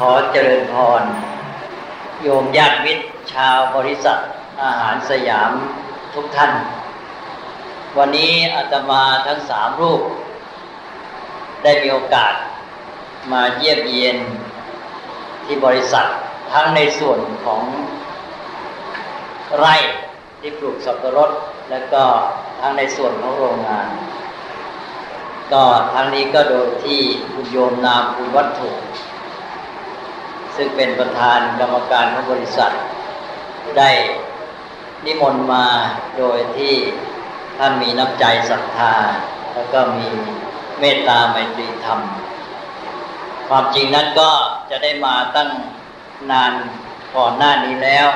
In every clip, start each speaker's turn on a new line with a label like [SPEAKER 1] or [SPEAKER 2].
[SPEAKER 1] ขอเจริญพร โยมญาติมิตร ชาวบริษัทอาหารสยามทุกท่าน วันนี้อาตมาทั้งสามรูป ได้มีโอกาสมาเยี่ยมเยียนที่บริษัททั้งในส่วนของไร่ที่ปลูกสับปะรด และก็ทั้งในส่วนของโรงงาน ก็ทั้งนี้ก็โดยที่คุณโยมนามคุณวัตถุ ซึ่งเป็นประธานกรรมการของบริษัท ได้นิมนต์มาโดยที่ท่านมีน้ำใจศรัทธา แล้วก็มีเมตตาไมตรีธรรม ความจริงนั้นก็จะได้มาตั้งนานก่อนหน้านี้แล้ว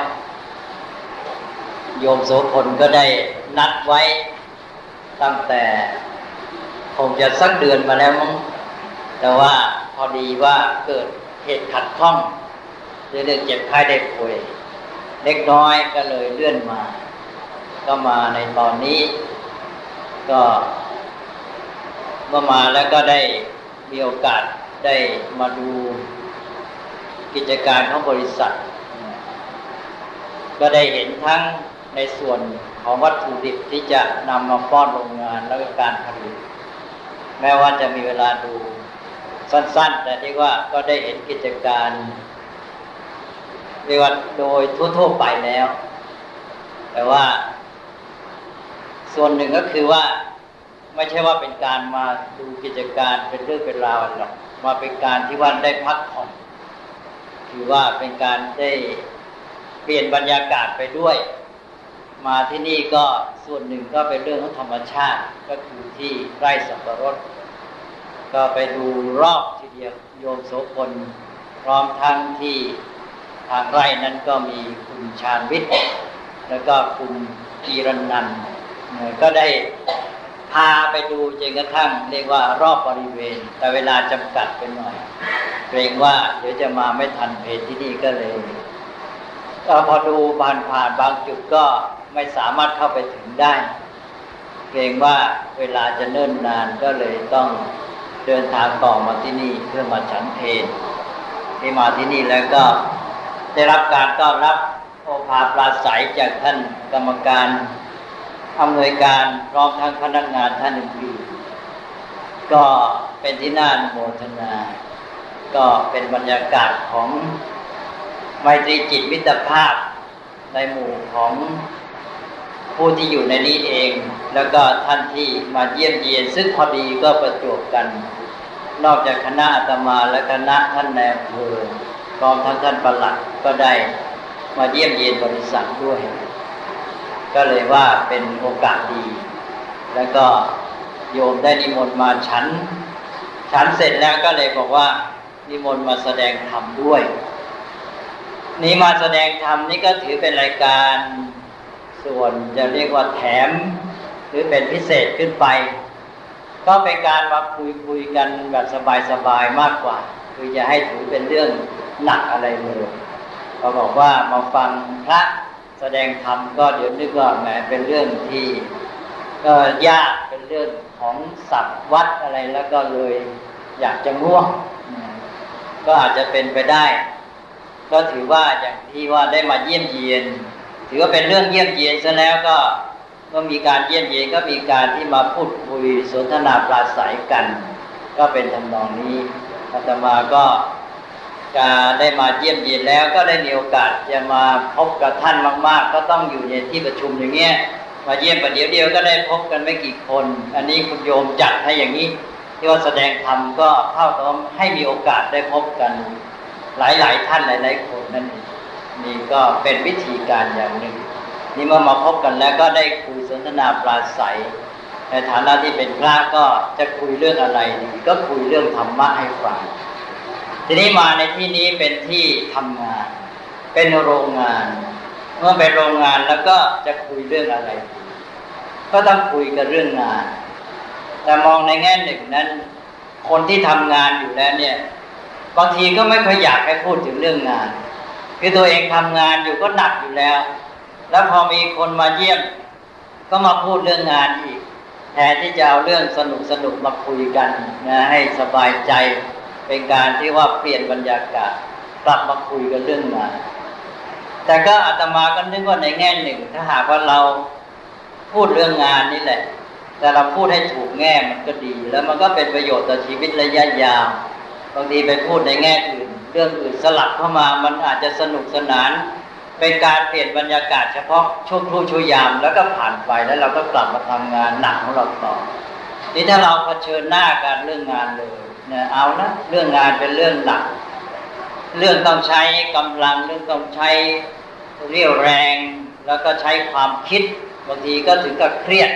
[SPEAKER 1] โยมโสพลก็ได้นัดไว้ตั้งแต่คงจะสักเดือนมาแล้วมั้งแต่ว่าพอดีว่าเกิด เหตุขัดข้องเรื่องเจ็บไข้ได้ป่วยเล็กน้อยก็เลยเลื่อนมา ก็มาในตอนนี้ ก็เมื่อมาแล้วก็ได้มีโอกาสได้มาดูกิจการของบริษัท ก็ได้เห็นทั้งในส่วนของวัตถุดิบที่จะนำมาป้อนโรงงานแล้วก็การผลิตแม้ว่าจะมีเวลาดู สั้น ๆ แต่ที่ว่าก็ได้เห็นกิจการเรียกว่าโดยทั่วๆไปแล้ว แต่ว่า ส่วนหนึ่งก็คือว่าไม่ใช่ว่าเป็นการมาดูกิจการเป็นเรื่องเป็นราวหรอกมาเป็นการที่ว่าได้พักผ่อนถือว่าเป็นการได้เปลี่ยนบรรยากาศไปด้วย มาที่นี่ก็ส่วนหนึ่งก็เป็นเรื่องของธรรมชาติก็คือที่ไร่สับปะรด ก็ไปดูรอบทีเดียวโยมโสพลพร้อมทั้งที่ทางไร่นั้นก็มีคุณชาญวิทย์แล้วก็คุณกีรนันท์ก็ได้พาไปดูจนกระทั่งเรียกว่ารอบบริเวณ แต่เวลาจำกัดไปหน่อยเกรงว่าเดี๋ยวจะมาไม่ทันเพจที่นี่ก็เลยพอดูผ่านผ่านบางจุดก็ไม่สามารถเข้าไปถึงได้ เกรงว่าเวลาจะเนิ่นนานก็เลยต้อง เดินทางต่อมาที่นี่เพื่อมาฉันเพลที่มาที่นี่แล้วก็ได้รับการต้อนรับโอภาปราศัยจากท่านกรรมการอำนวยการพร้อมทั้งพนักงานท่านอื่นๆก็เป็นที่น่าโมทนา ก็เป็นบรรยากาศของไมตรีจิตมิตรภาพในหมู่ของผู้ที่อยู่ในนี้เอง แล้วก็ท่านที่มาเยี่ยมเยียน ซึ่งพอดีก็ประจวบกัน นอกจากคณะอาตมาและคณะท่านแนวเพอพร้อมทั้งท่านประหลัดก็ได้มาเยี่ยมเยียนบริษัทด้วย ก็เลยว่าเป็นโอกาสดี แล้วก็โยมได้นิมนต์มาฉันฉันเสร็จแล้วก็เลยบอกว่า นิมนต์มาแสดงธรรมด้วย นี้มาแสดงธรรมนี่ก็ถือเป็นรายการส่วนจะเรียกว่าแถม หรือเป็นพิเศษขึ้นไป ก็เป็นการมาคุยคุยกันแบบสบายๆมากกว่า คือจะให้ถือเป็นเรื่องหนักอะไรเลยเขาบอกว่ามาฟังพระแสดงธรรมก็เดี๋ยวนึกว่าแหมเป็นเรื่องที่ก็ยากเป็นเรื่องของศัพท์วัดอะไรแล้วก็เลยอยากจะง่วงก็อาจจะเป็นไปได้ ก็ถือว่าอย่างที่ว่าได้มาเยี่ยมเยียน ถือว่าเป็นเรื่องเยี่ยมเยียนซะแล้วก็ เมื่อมีการเยี่ยมเยียนก็มีการที่มาพูดคุยสนทนาปราศัยกัน ก็เป็นทำนองนี้อาตมาก็จะได้มาเยี่ยมเยียนแล้วก็ได้มีโอกาสจะมาพบกับท่านมาก ๆ ก็ต้องอยู่ในที่ประชุมอย่างเงี้ยมาเยี่ยมประเดี๋ยวเดียวก็ได้พบกันไม่กี่คน อันนี้คุณโยมจัดให้อย่างนี้ ที่ว่าแสดงธรรมก็เท่ากับให้มีโอกาสได้พบกันหลาย ๆ ท่านหลาย ๆ คนนั่นเองนี่ก็เป็นวิธีการอย่างหนึ่งนี่เมื่อมาพบกันแล้วก็ได้คุย นทนาปราศัย ในฐานะที่เป็นพระก็จะคุยเรื่องอะไรดีก็คุยเรื่องธรรมะให้ฟัง ทีนี้มาในที่นี้เป็นที่ทำงาน เป็นโรงงาน เมื่อเป็นโรงงานแล้วก็จะคุยเรื่องอะไร ก็ต้องคุยกันเรื่องงาน แต่มองในแง่หนึ่งนั้น คนที่ทำงานอยู่แล้วเนี่ยบางทีก็ไม่ค่อยอยากให้พูดถึงเรื่องงานคือตัวเองทำงานอยู่ก็หนักอยู่แล้ว แล้วพอมีคนมาเยี่ยม ก็มาพูดเรื่องงานอีกแทนที่จะเอาเรื่องสนุกสนุกมาคุยกันนะให้สบายใจเป็นการที่ว่าเปลี่ยนบรรยากาศกลับมาคุยกันเรื่องงานแต่ก็อาตมาก็นึกว่าในแง่หนึ่ง ถ้าหากว่าเราพูดเรื่องงานนี่แหละ แต่เราพูดให้ถูกแง่มันก็ดี แล้วมันก็เป็นประโยชน์ต่อชีวิตระยะยาวบางทีไปพูดในแง่อื่น เรื่องอื่นสลับเข้ามามันอาจจะสนุกสนาน เป็นการเปลี่ยนบรรยากาศเฉพาะช่วงครู่ช่วยยามแล้วก็ผ่านไปแล้วเราก็กลับมาทำงานหนักของเราต่อนี่ถ้าเราเผชิญหน้ากันเรื่องงานเลยเนี่ยเอานะเรื่องงานเป็นเรื่องหนัก เรื่องต้องใช้กำลังเรื่องต้องใช้เรี่ยวแรง แล้วก็ใช้ความคิดบางทีก็ถึงกับเครียด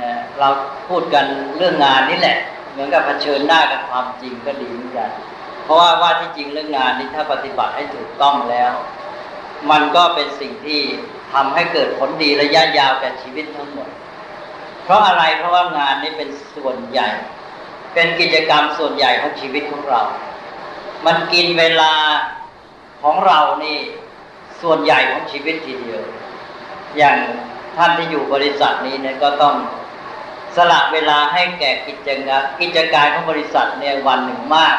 [SPEAKER 1] นะเราพูดกันเรื่องงานนี่แหละ เหมือนกับเผชิญหน้ากับความจริงก็ดีเหมือนกันเพราะว่าว่าที่จริงเรื่องงานนี้ถ้าปฏิบัติให้ถูกต้องแล้ว มันก็เป็นสิ่งที่ทำให้เกิดผลดีระยะยาวแก่ชีวิตทั้งหมด เพราะอะไรเพราะว่างานนี้เป็นส่วนใหญ่ เป็นกิจกรรมส่วนใหญ่ของชีวิตของเรา มันกินเวลาของเรานี่ส่วนใหญ่ของชีวิตทีเดียว อย่างท่านที่อยู่บริษัทนี้เนี่ยก็ต้องสละเวลาให้แก่กิจงานกิจการของบริษัทเนี่ยวันหนึ่งมาก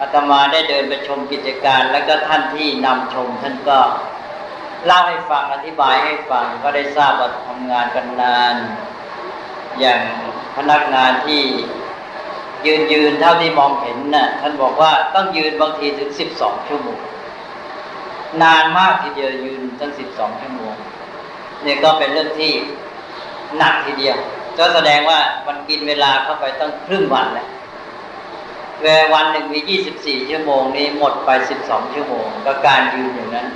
[SPEAKER 1] อาตมาได้เดินไปชมกิจการ แล้วก็ท่านที่นำชมท่านก็เล่าให้ฟังอธิบายให้ฟังก็ได้ทราบว่าทำงานกันนาน อย่างพนักงานที่ยืนยืนเท่าที่มองเห็นนะ่ะท่านบอกว่าต้องยืนบางทีถึงสิบสองชั่วโมงนานมากทีเดียวยืนตั้งสิบสองชั่วโมงเนี่ยก็เป็นเรื่องที่หนักทีเดียวก็แสดงว่ามันกินเวลาเข้าไปตั้งครึ่งวันแหล้ว เวลาวันหนึ่งมียี่สิบสี่ชั่วโมงนี้หมดไปสิบสองชั่วโมงก็การยืนอย่างนั้น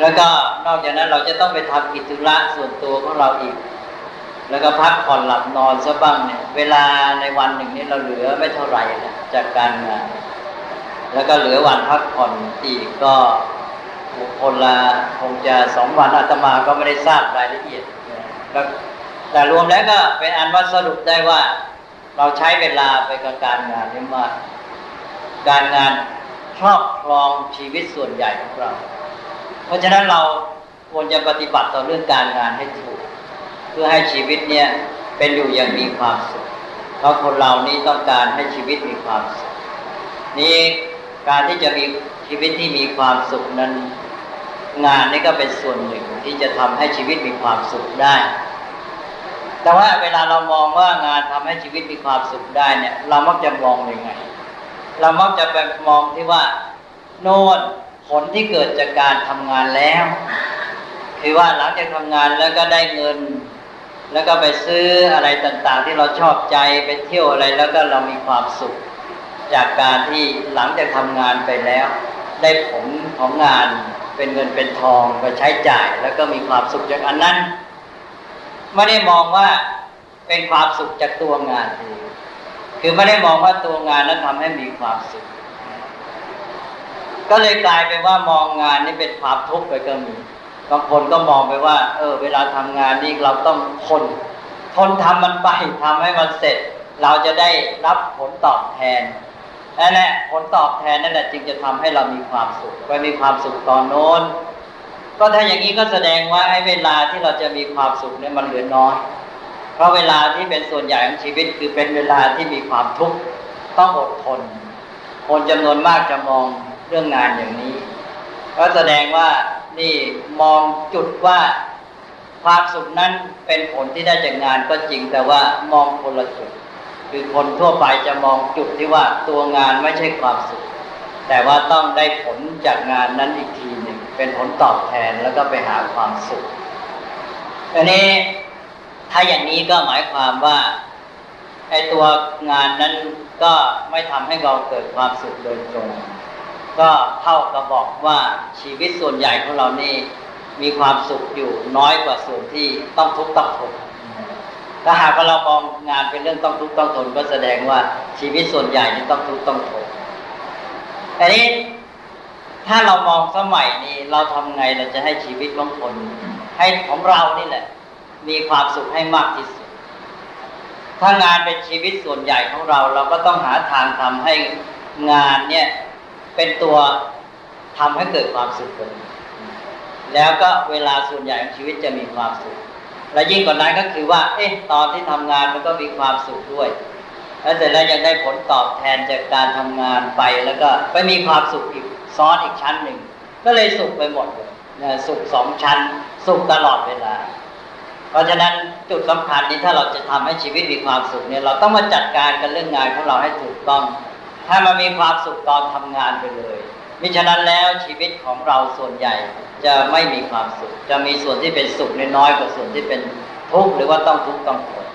[SPEAKER 1] แล้วก็นอกจากนั้นเราจะต้องไปทำกิจธุระส่วนตัวของเราอีก แล้วก็พักผ่อนหลับนอนซะบ้างเนี่ย เวลาในวันหนึ่งนี้เราเหลือไม่เท่าไหร่นะจากการงานแล้วก็เหลือวันพักผ่อนอีกก็คนละคงจะสองวันอาตมาก็ไม่ได้ทราบรายละเอียดแล้วแต่รวมแล้วก็เป็นอันว่าสรุปได้ว่า เราใช้เวลาไปกับการงานนี่มาก การงานครอบครองชีวิตส่วนใหญ่ของเรา เพราะฉะนั้นเราควรจะปฏิบัติต่อเรื่องการงานให้ถูก เพื่อให้ชีวิตเนี่ยเป็นอยู่อย่างมีความสุข เพราะคนเรานี้ต้องการให้ชีวิตมีความสุข นี่การที่จะมีชีวิตที่มีความสุขนั้น งานนี่ก็เป็นส่วนหนึ่งที่จะทำให้ชีวิตมีความสุขได้ แต่ว่าเวลาเรามองว่างานทำให้ชีวิตมีความสุขได้เนี่ย เรามักจะมองยังไง เรามักจะไปมองที่ว่า โน่นผลที่เกิดจากการทำงานแล้ว คือว่าหลังจากทำงานแล้วก็ได้เงิน แล้วก็ไปซื้ออะไรต่าง ๆ ที่เราชอบใจไปเที่ยวอะไรแล้วก็เรามีความสุข จากการที่หลังจากทำงานไปแล้ว ได้ผลของงานเป็นเงินเป็นทองไปใช้จ่าย แล้วก็มีความสุขจากอันนั้น ไม่ได้มองว่าเป็นความสุขจากตัวงานคือคือไม่ได้มองว่าตัวงานนั้นทำให้มีความสุข ก็เลยกลายเป็นว่ามองงานนี่เป็นความทุกข์ไปก็มีบางคนก็มองไปว่า เออ เวลาทำงานนี่เราต้องทนทนทำมันไปทำให้มันเสร็จ เราจะได้รับผลตอบแทนนั่นแหละผลตอบแทนนั่นแหละจึงจะทำให้เรามีความสุขไปมีความสุขตอนโน้น ก็ถ้าอย่างนี้ก็แสดงว่าไอ้เวลาที่เราจะมีความสุขเนี่ยมันเหลือน้อย เพราะเวลาที่เป็นส่วนใหญ่ของชีวิตคือเป็นเวลาที่มีความทุกข์ต้องอดทน คนจำนวนมากจะมองเรื่องงานอย่างนี้ ก็แสดงว่านี่มองจุดว่าความสุขนั้นเป็นผลที่ได้จากงานก็จริงแต่ว่ามองคนละจุด คือคนทั่วไปจะมองจุดที่ว่าตัวงานไม่ใช่ความสุข แต่ว่าต้องได้ผลจากงานนั้นอีกทีน เป็นผลตอบแทนแล้วก็ไปหาความสุขอันนี้ถ้าอย่างนี้ก็หมายความว่าไอ้ตัวงานนั้นก็ไม่ทำให้เราเกิดความสุขโดยตรง ก็เท่ากับบอกว่าชีวิตส่วนใหญ่ของเรานี่มีความสุขอยู่น้อยกว่าส่วนที่ต้องทุกข์ต้องทนถ้าหากว่าเรามองงานเป็นเรื่องต้องทุกข์ต้องทนก็แสดงว่าชีวิตส่วนใหญ่นี่ต้องทุกข์ต้องทนอันนี้ ถ้าเรามองสมัยนี้เราทำไงเราจะให้ชีวิตของคน ให้ของเรานี่แหละ มีความสุขให้มากที่สุด ถ้างานเป็นชีวิตส่วนใหญ่ของเรา เราก็ต้องหาทางทำให้งานเนี่ยเป็นตัวทำให้เกิดความสุขเลยแล้วก็เวลาส่วนใหญ่ของชีวิตจะมีความสุข และยิ่งกว่านั้นก็คือว่า เอ๊ะตอนที่ทำงานมันก็มีความสุขด้วยแล้วเสร็จแล้วยังได้ผลตอบแทนจากการทำงานไปแล้วก็ไปมีความสุขอีก ซ้อนอีกชั้นหนึ่ง ก็เลยสุขไปหมดเลยสุขสองชั้น สุขตลอดเวลา เพราะฉะนั้นจุดสำคัญนี้ถ้าเราจะทำให้ชีวิตมีความสุขเนี่ยเราต้องมาจัดการกันเรื่องงานของเราให้ถูกต้อง ถ้ามันมีความสุขตอนทำงานไปเลยมิฉะนั้นแล้วชีวิตของเราส่วนใหญ่จะไม่มีความสุข จะมีส่วนที่เป็นสุขน้อยกว่าส่วนที่เป็นทุกข์หรือว่าต้องทุกข์ต้องทน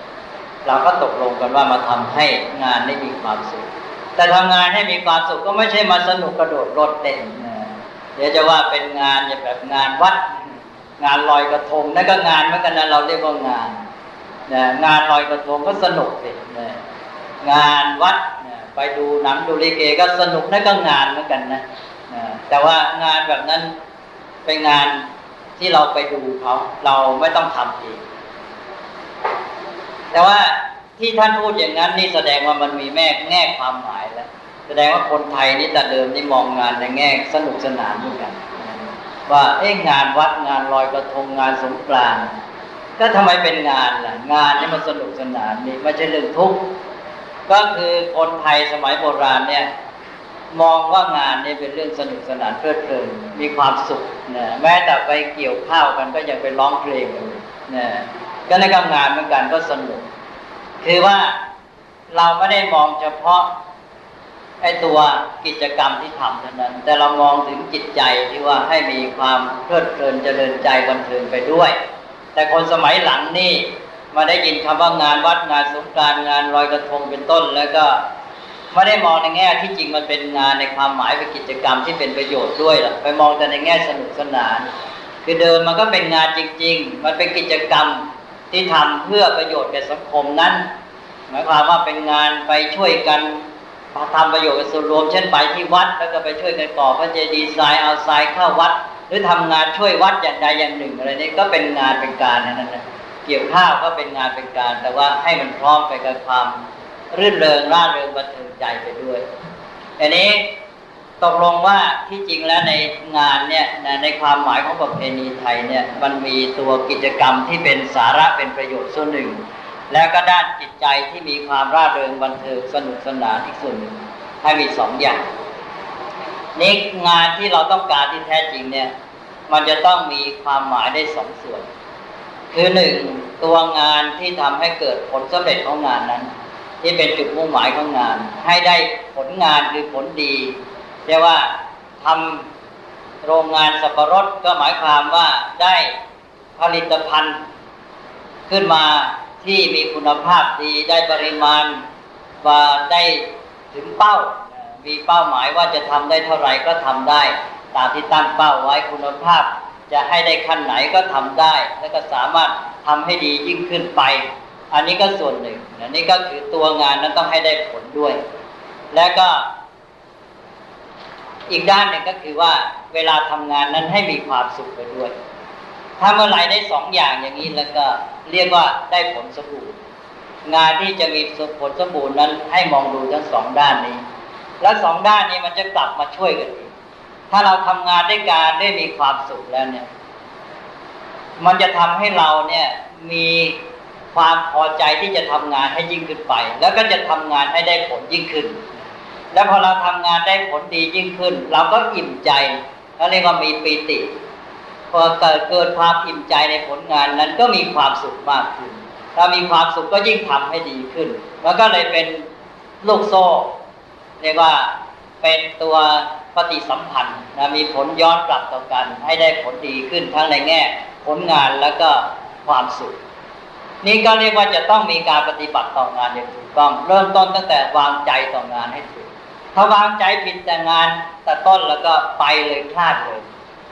[SPEAKER 1] เราก็ตกลงกันว่ามาทำให้งานได้มีความสุข แต่ทำงานให้มีความสุขก็ไม่ใช่มาสนุกกระโดดรถเต้นเดี๋ยวจะว่าเป็นงานอย่างแบบงานวัด งานลอยกระทงนั่นก็งานเหมือนกันนะเราเรียกว่างานงานลอยกระทงก็สนุกสิงานวัดไปดูหนังดูลิเกก็สนุกนั่นก็งานเหมือนกันนะแต่ว่างานแบบนั้นเป็นงานที่เราไปดูเขาเราไม่ต้องทำเองแต่ว่า ที่ท่านพูดอย่างนั้นนี่แสดงว่ามันมีแม่แง่ความหมายแล้ว แสดงว่าคนไทยนี่แต่เดิมนี่มองงานในแง่สนุกสนานเหมือนกัน ว่าเอ๊ะงานวัดงานลอยกระทงงานสงกรานต์ก็ทำไมเป็นงานล่ะ งานนี่มันสนุกสนานนี่ไม่ใช่เรื่องทุกข์ก็คือคนไทยสมัยโบราณเนี่ยมองว่างานนี่เป็นเรื่องสนุกสนานเพลิดเพลินมีความสุขนะแม้แต่ไปเกี่ยวข้าวกันก็ยังไปร้องเพลงนะก็ในการงานเหมือนกันก็สนุก คือว่าเราไม่ได้มองเฉพาะไอ้ตัวกิจกรรมที่ทำเท่านั้น แต่เรามองถึงจิตใจที่ว่าให้มีความเพลิดเพลินเจริญใจบันเทิงไปด้วย แต่คนสมัยหลังนี่มาได้ยินคำว่างานวัดงานสงการงานลอยกระทงเป็นต้น แล้วก็ไม่ได้มองในแง่ที่จริงมันเป็นงานในความหมายเป็นกิจกรรมที่เป็นประโยชน์ด้วยหรอกไปมองแต่ในแง่สนุกสนาน คือเดิมมันก็เป็นงานจริง ๆ มันเป็นกิจกรรม ที่ทำเพื่อประโยชน์แก่สังคมนั้น หมายความว่าเป็นงานไปช่วยกันทำประโยชน์ส่วนรวม เช่นไปที่วัด แล้วก็ไปช่วยกันก่อพระเจดีย์ทรายเอาทรายเข้าวัด หรือทำงานช่วยวัดอย่างใดอย่างหนึ่งอะไรนี้ก็เป็นงานเป็นการนั่นแหละเกี่ยวข้าวก็เป็นงานเป็นการ แต่ว่าให้มันพร้อมไปกับความรื่นเริงร่าเริงบันเทิงใจไปด้วยอันนี้ ตกลงว่าที่จริงแล้วในงานเนี่ยในความหมายของประเพณีไทยเนี่ยมันมีตัวกิจกรรมที่เป็นสาระเป็นประโยชน์ส่วนหนึ่ง แล้วก็ด้านจิตใจที่มีความร่าเริงบันเทิงสนุกสนานอีกส่วนหนึ่งให้มีสองอย่างนี่งานที่เราต้องการที่แท้จริงเนี่ยมันจะต้องมีความหมายได้สองส่วน คือหนึ่งตัวงานที่ทำให้เกิดผลสำเร็จของงานนั้น ที่เป็นจุดมุ่งหมายของงาน ให้ได้ผลงานคือผลดี เรียกว่าทำโรงงานสับปะรดก็หมายความว่าได้ผลิตภัณฑ์ ขึ้นมาที่มีคุณภาพดีได้ปริมาณว่าได้ถึงเป้า มีเป้าหมายว่าจะทำได้เท่าไหร่ก็ทำได้ ตามที่ตั้งเป้าไว้คุณภาพ จะให้ได้ขั้นไหนก็ทำได้ แล้วก็สามารถทำให้ดียิ่งขึ้นไป อันนี้ก็ส่วนหนึ่งอันนี้ก็คือตัวงานนั้นต้องให้ได้ผลด้วย และก็ อีกด้านหนึ่งก็คือว่าเวลาทำงานนั้นให้มีความสุขไปด้วย ถ้าเมื่อไรได้สองอย่างอย่างนี้แล้วก็เรียกว่าได้ผลสมบูรณ์งานที่จะมีผลสมบูรณ์นั้นให้มองดูทั้งสองด้านนี้ และสองด้านนี้มันจะกลับมาช่วยกันอีกถ้าเราทำงานด้วยการได้มีความสุขแล้วเนี่ย มันจะทำให้เราเนี่ยมีความพอใจที่จะทำงานให้ยิ่งขึ้นไป แล้วก็จะทำงานให้ได้ผลยิ่งขึ้น แล้วพอเราทำงานได้ผลดียิ่งขึ้น เราก็อิ่มใจเขาเรียกว่ามีปีติ พอเกิดเกิดความอิ่มใจในผลงานนั้นก็มีความสุขมากขึ้นถ้ามีความสุขก็ยิ่งทำให้ดีขึ้น แล้วก็เลยเป็นลูกโซ่ เรียกว่าเป็นตัวปฏิสัมพันธ์นะมีผลย้อนกลับต่อกัน ให้ได้ผลดีขึ้นทั้งในแง่ ผลงานแล้วก็ความสุข นี่ก็เรียกว่าจะต้องมีการปฏิบัติต่องานอย่างถูกต้อง เริ่มต้นตั้งแต่วางใจต่องานให้ถูก ถ้าวางใจผิดแต่งานแต่ต้นแล้วก็ไปเลยพลาดเลย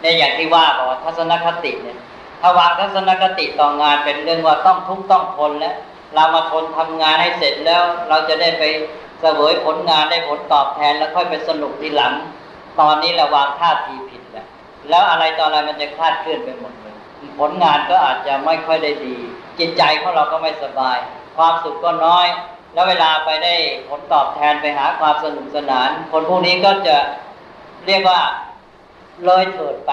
[SPEAKER 1] ในอย่างที่ว่าบอกว่าทัศนคติเนี่ยถ้าวางทัศนคติต่องานเป็นเรื่องว่าต้องทุกต้องทนแล้วเรามาทนทำงานให้เสร็จแล้ว เราจะได้ไปเสวยผลงานได้ผลตอบแทนแล้วค่อยไปสนุกทีหลัง ตอนนี้เราวางท่าทีผิดแล้วแล้วอะไรตอนอะไรมันจะคลาดเคลื่อนไปหมดเลยผลงานก็อาจจะไม่ค่อยได้ดี จิตใจของเราก็ไม่สบาย ความสุขก็น้อย แล้วเวลาไปได้ผลตอบแทนไปหาความสนุกสนาน คนพวกนี้ก็จะเรียกว่าเลยเถิดไป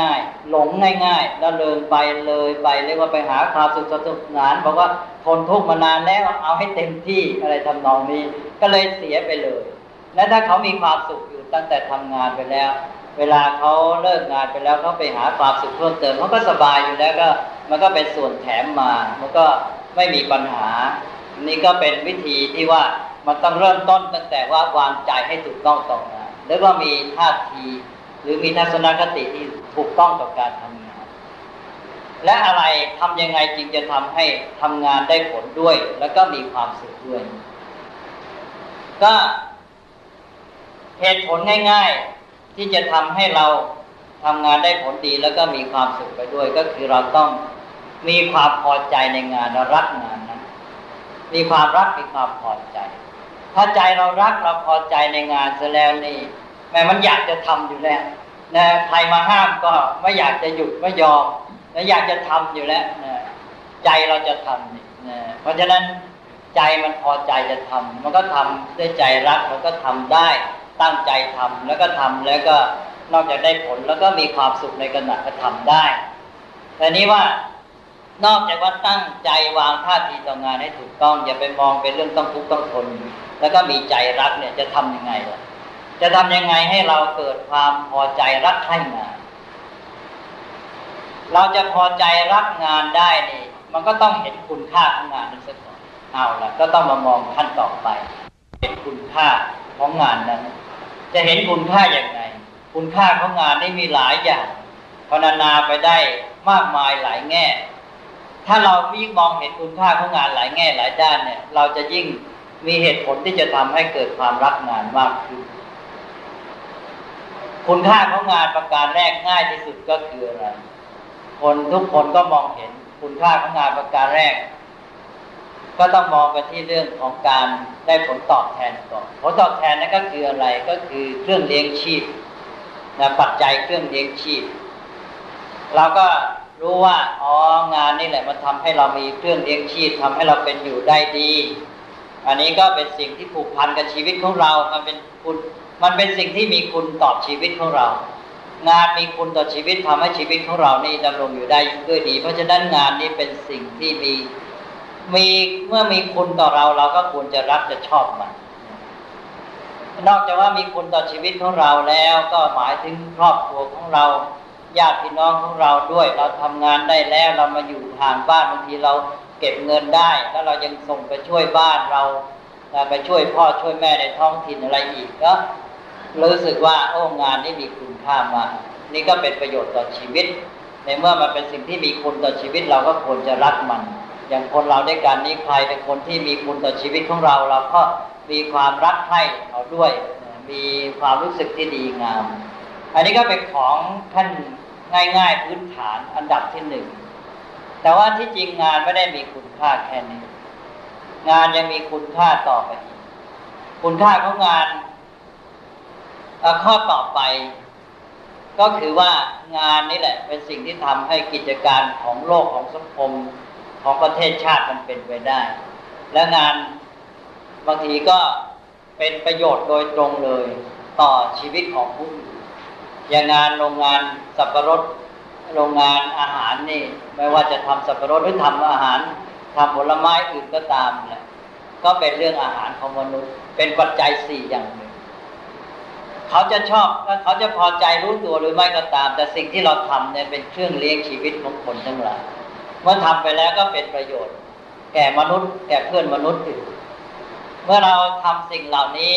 [SPEAKER 1] ง่ายๆ หลงง่ายๆ แล้วเลยไปเลยไปเรียกว่าไปหาความสุขสนุกสนานบอกว่าทนทุกข์มานานแล้วเอาให้เต็มที่อะไรทำนองนี้ ก็เลยเสียไปเลย และถ้าเขามีความสุขอยู่ตั้งแต่ทำงานไปแล้ว เวลาเขาเลิกงานไปแล้วเขาไปหาความสุขเพิ่มเติมเขาก็สบายอยู่แล้วก็มันก็เป็นส่วนแถมมา มันก็ไม่มีปัญหา นี่ก็เป็นวิธีที่ว่ามันต้องเริ่มต้นตั้งแต่ว่าวางใจให้ถูกต้องต่องานหรือว่ามีท่าที หรือมีทัศนคติที่ถูกต้องต่อการทำงาน และอะไรทำยังไงจึงจะทำให้ทำงานได้ผลด้วย แล้วก็มีความสุขด้วย ก็เหตุผลง่ายๆที่จะทำให้เราทำงานได้ผลดีแล้วก็มีความสุขไปด้วย ก็คือเราต้องมีความพอใจในงานและรักงานนั้น มีความรักมีความพอใจ ถ้าใจเรารักเราพอใจในงานเสียแล้วนี่แม้มันอยากจะทำอยู่แล้วนะใครมาห้ามก็ไม่อยากจะหยุดไม่ยอมนะอยากจะทำอยู่แล้วนะใจเราจะทำนี่นะเพราะฉะนั้นใจมันพอใจจะทำมันก็ทำด้วยใจรักมันก็ทำได้ตั้งใจทำแล้วก็ทำแล้วก็นอกจากได้ผลแล้วก็มีความสุขในขณะกระทำได้แต่นี้ว่า นอกจากว่าตั้งใจวางท่าทีต่องานให้ถูกต้อง อย่าไปมองเป็นเรื่องต้องทุกข์ต้องทน แล้วก็มีใจรักเนี่ยจะทํำยังไงล่ะจะทำยังไงให้เราเกิดความพอใจรักใคร่งาน เราจะพอใจรักงานได้นี่มันก็ต้องเห็นคุณค่าของงานนั้นสักก่อนเอาละก็ต้องมามองขั้นต่อไป เห็นคุณค่าของงานนั้น จะเห็นคุณค่าอย่างไรคุณค่าของงานนี่มีหลายอย่างพรรณนาไปได้มากมายหลายแง่ ถ้าเรายิ่งมองเห็นคุณค่าของงานหลายแง่หลายด้านเนี่ย เราจะยิ่งมีเหตุผลที่จะทำให้เกิดความรักงานมากขึ้น คุณค่าของงานประการแรกง่ายที่สุดก็คืออะไรคนทุกคนก็มองเห็นคุณค่าของงานประการแรก ก็ต้องมองไปที่เรื่องของการได้ผลตอบแทนก่อนผลตอบแทนนั่นก็คืออะไรก็คือเครื่องเลี้ยงชีพนะปัจจัยเครื่องเลี้ยงชีพเราก็ รู้ว่าอ๋องานนี่แหละมันทำให้เรามีเครื่องเลี้ยงชีพทำให้เราเป็นอยู่ได้ดี อันนี้ก็เป็นสิ่งที่ผูกพันกับชีวิตของเรา มันเป็นคุณมันเป็นสิ่งที่มีคุณต่อชีวิตของเรา งานมีคุณต่อชีวิตทำให้ชีวิตของเรานี่ดำรงอยู่ได้ด้วยดี เพราะฉะนั้นงานนี้เป็นสิ่งที่มีมีเมื่อมีคุณต่อเราเราก็ควรจะรักจะชอบมัน นอกจากว่ามีคุณต่อชีวิตของเราแล้ว ก็หมายถึงครอบครัวของเรา ญาติพี่น้องของเราด้วย เราทำงานได้แล้วเรามาอยู่ห่างบ้านบางทีเราเก็บเงินได้ แล้วเรายังส่งไปช่วยบ้านเราไปช่วยพ่อช่วยแม่ในท้องถิ่นอะไรอีกก็รู้สึกว่าโอ้งานนี้มีคุณค่ามากนี่ก็เป็นประโยชน์ต่อชีวิต ในเมื่อมันเป็นสิ่งที่มีคุณต่อชีวิตเราก็ควรจะรักมัน อย่างคนเราด้วยกันนี้ใครเป็นคนที่มีคุณต่อชีวิตของเรา เราก็มีความรักใคร่เขาด้วย มีความรู้สึกที่ดีงาม อันนี้ก็เป็นของท่าน ง่าย ๆ พื้นฐานอันดับที่หนึ่งแต่ว่าที่จริงงานไม่ได้มีคุณค่าแค่นี้ งานยังมีคุณค่าต่อไปอีกคุณค่าของงานข้อต่อไป ก็คือว่างานนี่แหละ เป็นสิ่งที่ทำให้กิจการของโลกของสังคมของประเทศชาติมันเป็นไปได้ และงานบางทีก็เป็นประโยชน์โดยตรงเลยต่อชีวิตของผู้อื่น อย่างงานโรงงานสับปะรดโรงงานอาหารนี่ ไม่ว่าจะทำสับปะรดหรือทำอาหารทำผลไม้อื่นก็ตามแหละก็เป็นเรื่องอาหารของมนุษย์ เป็นปัจจัยสี่อย่างหนึ่งเขาจะชอบเขาจะพอใจรู้ตัวหรือไม่ก็ตาม แต่สิ่งที่เราทำเนี่ยเป็นเครื่องเลี้ยงชีวิตของคนทั้งหลายเมื่อทำไปแล้วก็เป็นประโยชน์ แก่มนุษย์แก่เพื่อนมนุษย์อื่นเมื่อเราทำสิ่งเหล่านี้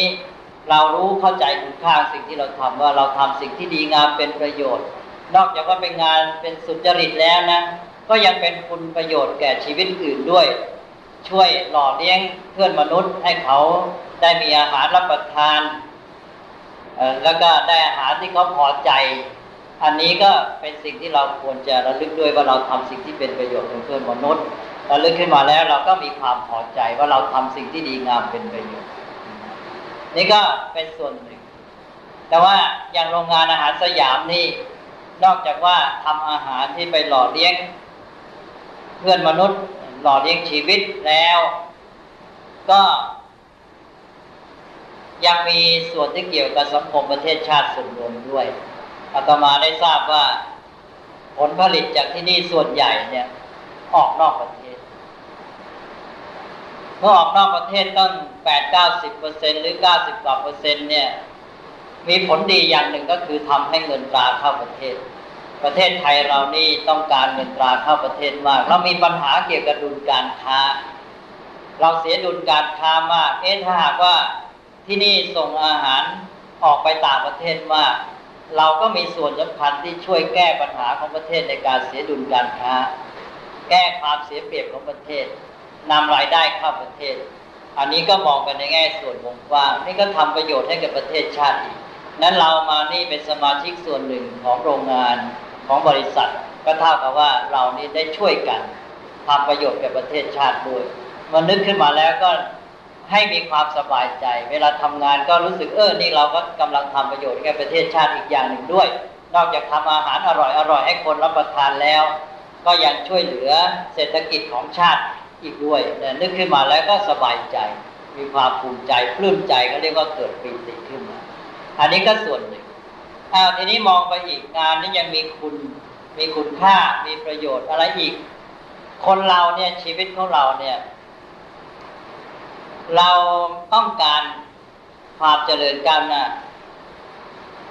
[SPEAKER 1] เรารู้เข้าใจคุณค่าสิ่งที่เราทำว่าเราทำสิ่งที่ดีงามเป็นประโยชน์ นอกจากว่าเป็นงานเป็นสุจริตแล้วนะ ก็ยังเป็นคุณประโยชน์แก่ชีวิตอื่นด้วย ช่วยหล่อเลี้ยงเพื่อนมนุษย์ให้เขาได้มีอาหารรับประทานแล้วก็ได้อาหารที่เขาพอใจ อันนี้ก็เป็นสิ่งที่เราควรจะระลึกด้วยว่าเราทำสิ่งที่เป็นประโยชน์กับเพื่อนมนุษย์ระลึกขึ้นมาแล้วเราก็มีความพอใจว่าเราทำสิ่งที่ดีงามเป็นประโยชน์ นี่ก็เป็นส่วนหนึ่ง แต่ว่าอย่างโรงงานอาหารสยามนี่ นอกจากว่าทำอาหารที่ไปหล่อเลี้ยง เพื่อนมนุษย์ หล่อเลี้ยงชีวิตแล้ว ก็ ยังมีส่วนที่เกี่ยวกับสังคมประเทศชาติส่วนรวมด้วยอาตมาได้ทราบว่า ผลผลิตจากที่นี่ส่วนใหญ่เนี่ย ออกนอกประเทศ เมื่อออกนอกประเทศต้นแปดเก้าสิบเปอร์เซ็นหรือเก้าสิบกว่าเปอร์เซ็นต์เนี่ย มีผลดีอย่างหนึ่งก็คือทำให้เงินตราเข้าประเทศ ประเทศไทยเรานี่ต้องการเงินตราเข้าประเทศมาก เรามีปัญหาเกี่ยวกับดุลการค้า เราเสียดุลการค้ามาก เอ๊ะถ้าหากว่าที่นี่ส่งอาหารออกไปต่างประเทศมาก เราก็มีส่วนสำคัญที่ช่วยแก้ปัญหาของประเทศในการเสียดุลการค้า แก้ความเสียเปรียบของประเทศ นำรายได้เข้าประเทศ อันนี้ก็มองกันในแง่ส่วนวงกว้างนี่ก็ทำประโยชน์ให้กับประเทศชาติอีกนั้นเรามานี่เป็นสมาชิกส่วนหนึ่งของโรงงานของบริษัท ก็เท่ากับว่าเรานี่ได้ช่วยกันทำประโยชน์แก่ประเทศชาติด้วยมันนึกขึ้นมาแล้วก็ให้มีความสบายใจ เวลาทำงานก็รู้สึกเออนี่เราก็กำลังทำประโยชน์แก่ประเทศชาติอีกอย่างหนึ่งด้วย นอกจากทำอาหารอร่อยอร่อยให้คนรับประทานแล้ว ก็ยังช่วยเหลือเศรษฐกิจของชาติ อีกด้วยเนี่ยนึกขึ้นมาแล้วก็สบายใจ มีความภูมิใจปลื้มใจก็เรียกว่าเกิดปีติขึ้นมา อันนี้ก็ส่วนหนึ่งอ้าวทีนี้มองไปอีกงานนี้ยังมีคุณ มีคุณค่ามีประโยชน์อะไรอีก คนเราเนี่ยชีวิตของเราเนี่ย เราต้องการความเจริญก้าวหน้า